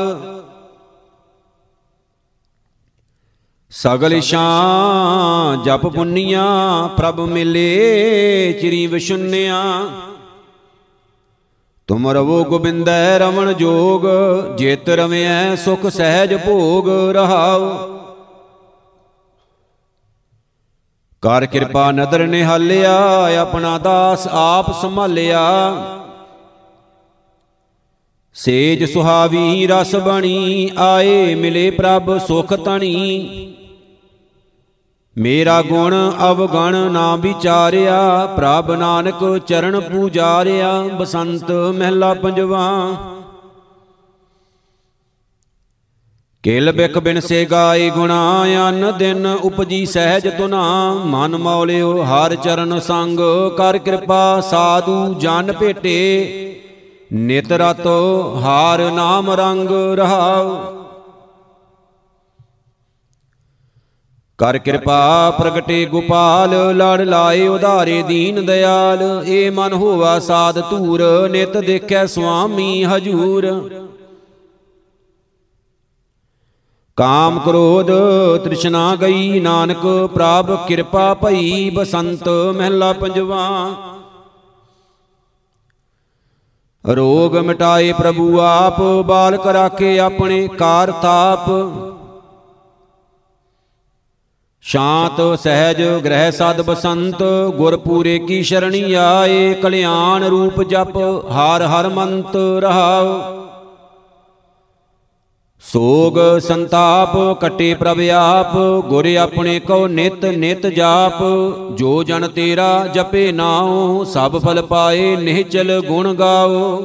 ਸਗਲ ਸ਼ਾਂ ਜਪ ਪੁੰਨੀਆਂ ਪ੍ਰਭ ਮਿਲੇ ਚਿਰੀ ਵਿਸ਼ੁੰਨਿਆ ਤੁਮ ਰਵੋ ਗੋਬਿੰਦੈ ਰਮਣ ਜੋਗ ਜੇਤ ਰਵਿਐ ਸੁਖ ਸਹਿਜ ਭੋਗ ਰਹਾਉ। ਕਰ ਕਿਰਪਾ ਨਦਰ ਨਿਹਾਲਿਆ ਆਪਣਾ ਦਾਸ ਆਪ ਸੰਭਾਲਿਆ। ਸੇਜ ਸੁਹਾਵੀ ਰਸ ਬਣੀ ਆਏ ਮਿਲੇ ਪ੍ਰਭ ਸੁਖ ਤਣੀ ਮੇਰਾ ਗੁਣ ਅਵਗਣ ਨਾ ਵਿਚਾਰਿਆ ਪ੍ਰਭ ਨਾਨਕ ਚਰਨ ਪੂਜਾਰਿਆ ਬਸੰਤ ਮਹਿਲਾ ਪੰਜਵਾ। ਕੇਲ ਬਿਖ ਬਿਨ ਸੇ ਗਾਏ ਗੁਣਾ ਅਨ ਦਿਨ ਉਪਜੀ ਸਹਿਜ ਤੁਨਾ ਮਨ ਮੌਲਿਓ ਹਰ ਚਰਨ ਸੰਗ ਕਰ ਕਿਰਪਾ ਸਾਧੂ ਜਨ ਭੇਟੇ। ਨਿਤ ਰਤੋ ਹਾਰ ਨਾਮ ਰੰਗ ਰਹਾਉ। ਕਰ ਕਿਰਪਾ ਪ੍ਰਗਟੇ ਗੋਪਾਲ, ਲੜ ਲਾਏ ਉਧਾਰੇ ਦੀਨ ਦਿਆਲ। ਏ ਮਨ ਹੋਵਾ ਸਾਧ ਧੂਰ, ਨਿਤ ਦੇਖੈ ਸੁਆਮੀ ਹਜੂਰ। ਕਾਮ ਕ੍ਰੋਧ ਤ੍ਰਿਸ਼ਨਾ ਗਈ ਨਾਨਕ ਪ੍ਰਭ ਕਿਰਪਾ ਭਈ ਬਸੰਤ ਮਹਿਲਾ ਪੰਜਵਾ। ਰੋਗ ਮਿਟਾਏ ਪ੍ਰਭੂ ਆਪ, ਬਾਲਕ ਰਾਖੇ ਆਪਣੇ ਕਾਰ ਤਾਪ ਸ਼ਾਂਤ, ਸਹਿਜ, ਗ੍ਰਹਿ ਸਦ ਬਸੰਤ ਗੁਰਪੂਰੇ ਕੀ ਸ਼ਰਣੀ ਆਏ, ਕਲਿਆਣ ਰੂਪ ਜਪ, ਹਰ ਹਰ ਮੰਤ ਰਹਾਉ। ਸੋਗ ਸੰਤਾਪ ਕਟੇ ਪ੍ਰਭ ਆਪ, ਗੁਰ ਆਪਣੇ ਕੋ ਨਿਤ ਨਿਤ ਜਾਪ। ਜੋ ਜਨ ਤੇਰਾ ਜਪੇ ਨਾਉ, ਸਭ ਫਲ ਪਾਏ ਨਿਹਚਲ ਗੁਣ ਗਾਓ।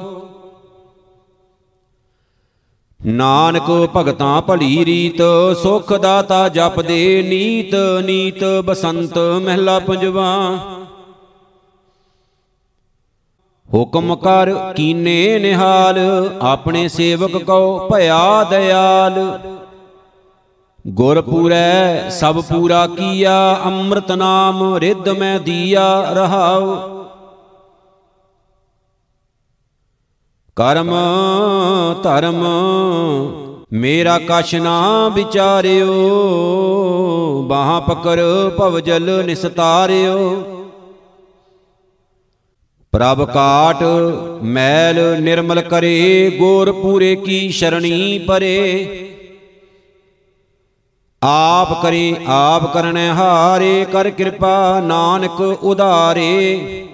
ਨਾਨਕ ਭਗਤਾਂ ਭਲੀ ਰੀਤ, ਸੁਖ ਦਾਤਾ ਜਪਦੇ ਨੀਤ ਨੀਤ ਬਸੰਤ ਮਹਿਲਾ ਪੰਜਵਾ। ਹੁਕਮ ਕਰ ਕੀਨੇ ਨਿਹਾਲ, ਆਪਣੇ ਸੇਵਕ ਕੋ ਭਇਆ ਦਇਆਲ। ਗੁਰ ਪੂਰੈ ਸਭ ਪੂਰਾ ਕੀਆ, ਅੰਮ੍ਰਿਤ ਨਾਮ ਰਿੱਧ ਮੈਂ ਦੀਆ ਰਹਾਉ। ਕਰਮ, ਧਰਮ, ਮੇਰਾ ਕਛ ਨਾ ਵਿਚਾਰਿਓ, ਬਾਹਾਂ ਪਕੜ ਭਵਜਲ ਨਿਸਤਾਰਿਓ। ਪ੍ਰਭ ਕਾਟ ਮੈਲ ਨਿਰਮਲ ਕਰੇ, ਗੋਰ ਪੂਰੇ ਕੀ ਸ਼ਰਣੀ ਪਰੇ। ਆਪ ਕਰੇ, ਆਪ ਕਰਨੈ ਹਾਰੇ, ਕਰ ਕਿਰਪਾ ਨਾਨਕ ਉਧਾਰੇ।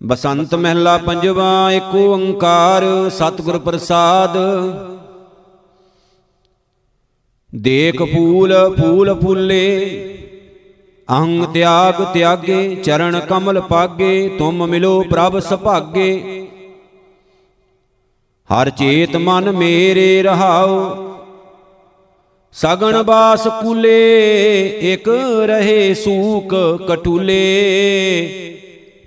ਬਸੰਤ ਮਹਿਲਾ ਪੰਜਵਾ, ਏਕ ਓੰਕਾਰ, ਸਤਿਗੁਰ ਪ੍ਰਸਾਦ। ਦੇਖ ਫੂਲ ਫੂਲ ਫੁੱਲੇ ਅਹੰ ਤਿਆਗ ਤਿਆਗੇ ਚਰਨ ਕਮਲ ਪਾਗੇ ਤੁਮ ਮਿਲੋ ਪ੍ਰਭ ਸੁਭਾਗੇ। ਹਰ ਚੇਤ ਮਨ ਮੇਰੇ ਰਹਾਓ। ਸਗਣ ਬਾਸ ਕੂਲੇ ਇਕ ਰਹੇ ਸੂਕ ਕਟੂਲੇ।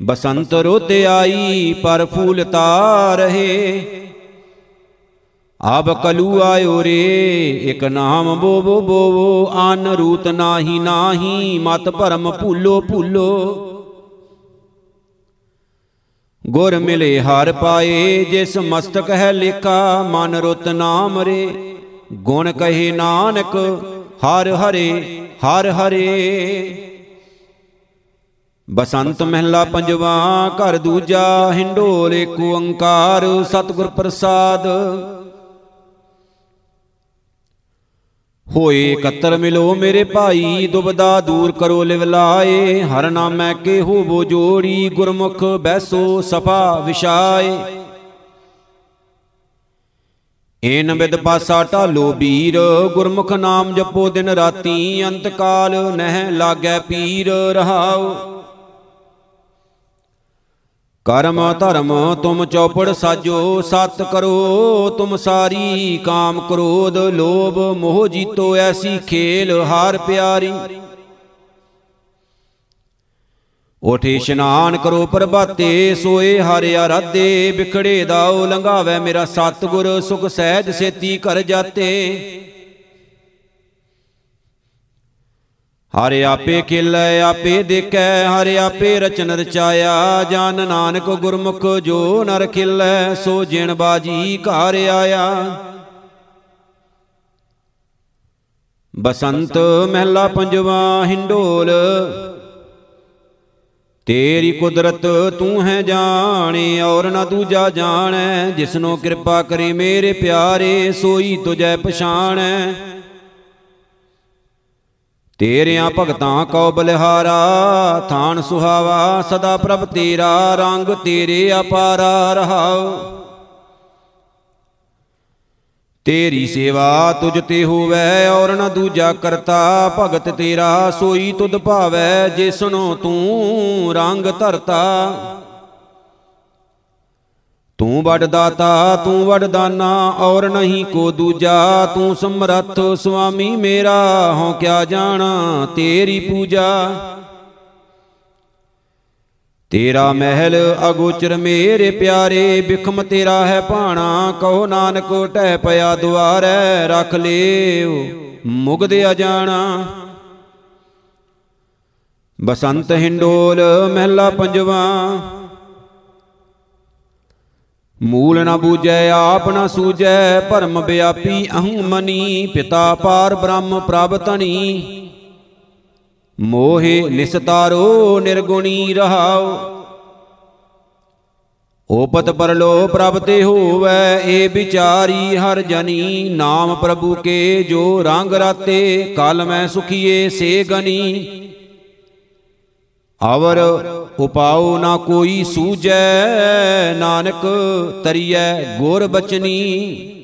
ਬਸੰਤ ਰੁੱਤ ਆਈ ਪਰ ਫੂਲ ਤਾ ਰਹੇ। ਆਬ ਕਲੂ ਆਇਓ ਰੇ, ਇਕ ਨਾਮ ਬੋ ਬੋ ਬੋ, ਆਨ ਰੂਤ ਨਾਹੀ ਨਾਹੀ, ਮਤ ਭਰਮ ਭੂਲੋ ਭੂਲੋ। ਗੁਰ ਮਿਲੇ ਹਰ ਪਾਏ, ਜਿਸ ਮਸਤਕ ਹੈ ਲੇਖਾ, ਮਨ ਰੁੱਤ ਨਾਮ ਰੇ। ਗੁਣ ਕਹੇ ਨਾਨਕ, ਹਰ ਹਰੇ ਹਰ ਹਰੇ। ਬਸੰਤ ਮਹਿਲਾ ਪੰਜਵਾ, ਘਰ ਦੂਜਾ, ਹਿੰਡੋਲ ਏਕ ਓੰਕਾਰ, ਸਤਿਗੁਰ ਪ੍ਰਸਾਦ। ਹੋਏ ਇਕੱਤਰ ਮਿਲੋ ਮੇਰੇ ਭਾਈ, ਦੁਬਦਾ ਦੂਰ ਕਰੋ ਲਿਵ ਲਾਏ। ਹਰ ਨਾਮੈ ਕੇ ਹੋਵੋ ਜੋੜੀ, ਗੁਰਮੁਖ ਬੈਸੋ ਸਫਾ ਵਿਸ਼ਾਏ ਏਨ ਵਿਦ ਪਾਸਾ ਢਾਲੋ ਵੀਰ ਗੁਰਮੁਖ ਨਾਮ ਜਪੋ ਦਿਨ ਰਾਤੀ ਅੰਤ ਕਾਲ ਨਹਿ ਲਾਗੈ ਪੀਰ ਰਹਾਉ ਕਰਮ ਧਰਮ ਤੁਮ ਚੌਪੜ ਸਾਜੋ, ਸਤ ਕਰੋ, ਤੁਮ ਸਾਰੀ ਕਾਮ ਕ੍ਰੋਧ, ਲੋਭ ਮੋਹ ਜੀਤੋ, ਐਸੀ ਖੇਲ ਹਾਰ ਪਿਆਰੀ। ਉਠੇ ਇਸ਼ਨਾਨ ਕਰੋ ਪ੍ਰਭਾਤੇ, ਸੋਏ ਹਰਿ ਆਰਾਧੇ ਵਿਖੜੇ ਦਾਉ ਲੰਘਾਵੇ ਮੇਰਾ ਸਤਿਗੁਰ, ਸੁਖ ਸਹਿਜ ਸੇਤੀ ਕਰ ਜਾਤੇ। ਹਰਿ ਆਪੇ ਖਿਲੈ, ਆਪੇ ਦੇਖੈ, ਹਰਿ ਆਪੇ ਰਚਨ ਰਚਾਇਆ। ਜਾਨ ਨਾਨਕ ਗੁਰਮੁਖ ਜੋ ਨਰ ਖਿਲੈ, ਸੋ ਜਿਣ ਬਾਜੀ ਘਰ ਆਇਆ। ਬਸੰਤ ਮਹਿਲਾ ਪੰਜਵਾ, ਹਿੰਡੋਲ। ਤੇਰੀ ਕੁਦਰਤ ਤੂੰ ਹੈ ਜਾਣੇ, ਔਰ ਨਾ ਦੂਜਾ ਜਾਣੈ। ਜਿਸਨੋ ਕਿਰਪਾ ਕਰੇ ਮੇਰੇ ਪਿਆਰੇ, ਸੋਈ ਤੁਜੈ ਪਛਾਣੈ। ਤੇਰਿਆਂ ਭਗਤਾਂ ਕਉ ਬਲਿਹਾਰਾ ਥਾਨ ਸੁਹਾਵਾ ਸਦਾ ਪ੍ਰਭ ਤੇਰਾ ਰੰਗ ਤੇਰੇ ਅਪਾਰਾ ਰਹਾਉ ਤੇਰੀ ਸੇਵਾ ਤੁਝ ਤੇ ਹੋਵੇ ਔਰ ਨ ਦੂਜਾ ਕਰਤਾ ਭਗਤ ਤੇਰਾ ਸੋਈ ਤੁਧ ਭਾਵੈ ਜਿਸਨੋ ਤੂੰ ਰੰਗ ਧਰਤਾ। ਤੂੰ ਵੱਡ ਦਾਤਾ, ਤੂੰ ਵੱਡ ਦਾਨਾ, ਔਰ ਨਹੀਂ ਕੋ ਦੂਜਾ। ਤੂੰ ਸਮਰੱਥ ਸੁਆਮੀ ਮੇਰਾ, ਹਉ ਕਿਆ ਜਾਣਾ ਤੇਰੀ ਪੂਜਾ। ਤੇਰਾ ਮਹਿਲ ਅਗੋਚਰ ਮੇਰੇ ਪਿਆਰੇ, ਬਿਖਮ ਤੇਰਾ ਹੈ ਭਾਣਾ, ਕਹੋ ਨਾਨਕ ਟਹਿ ਪਿਆ ਦੁਆਰੈ, ਰੱਖ ਲਿਓ ਮੁਗਦ ਅਜਾਣਾ। ਬਸੰਤ ਹਿੰਡੋਲ ਮਹਿਲਾ ਪੰਜਵਾ ਮੂਲ ਨਾ ਬੂਝੈ, ਆਪ ਨਾ ਸੂਝੈ, ਭਰਮ ਵਿਆਪੀ ਅਹੰ ਮਨੀ, ਪਿਤਾ ਪਾਰ ਬ੍ਰਹਮ ਪ੍ਰਭ ਤਣੀ ਮੋਹਿ ਨਿਸਤਾਰੋ, ਨਿਰਗੁਣੀ ਰਹਾਉ। ਓਪਤ ਪਰਲੋ ਪ੍ਰਭ ਤੇ ਹੋਵੈ, ਏ ਵਿਚਾਰੀ ਹਰ ਜਨੀ। ਨਾਮ ਪ੍ਰਭੂ ਕੇ ਜੋ ਰੰਗ ਰਾਤੇ, ਕਲ ਮੈਂ ਸੁਖੀਏ, ਸੇ ਗਨੀ। ਅਵਰ ਉਪਾਉ ਨਾ ਕੋਈ ਸੂਝੈ ਨਾਨਕ ਤਰੀਐ ਗੁਰ ਬਚਨੀ।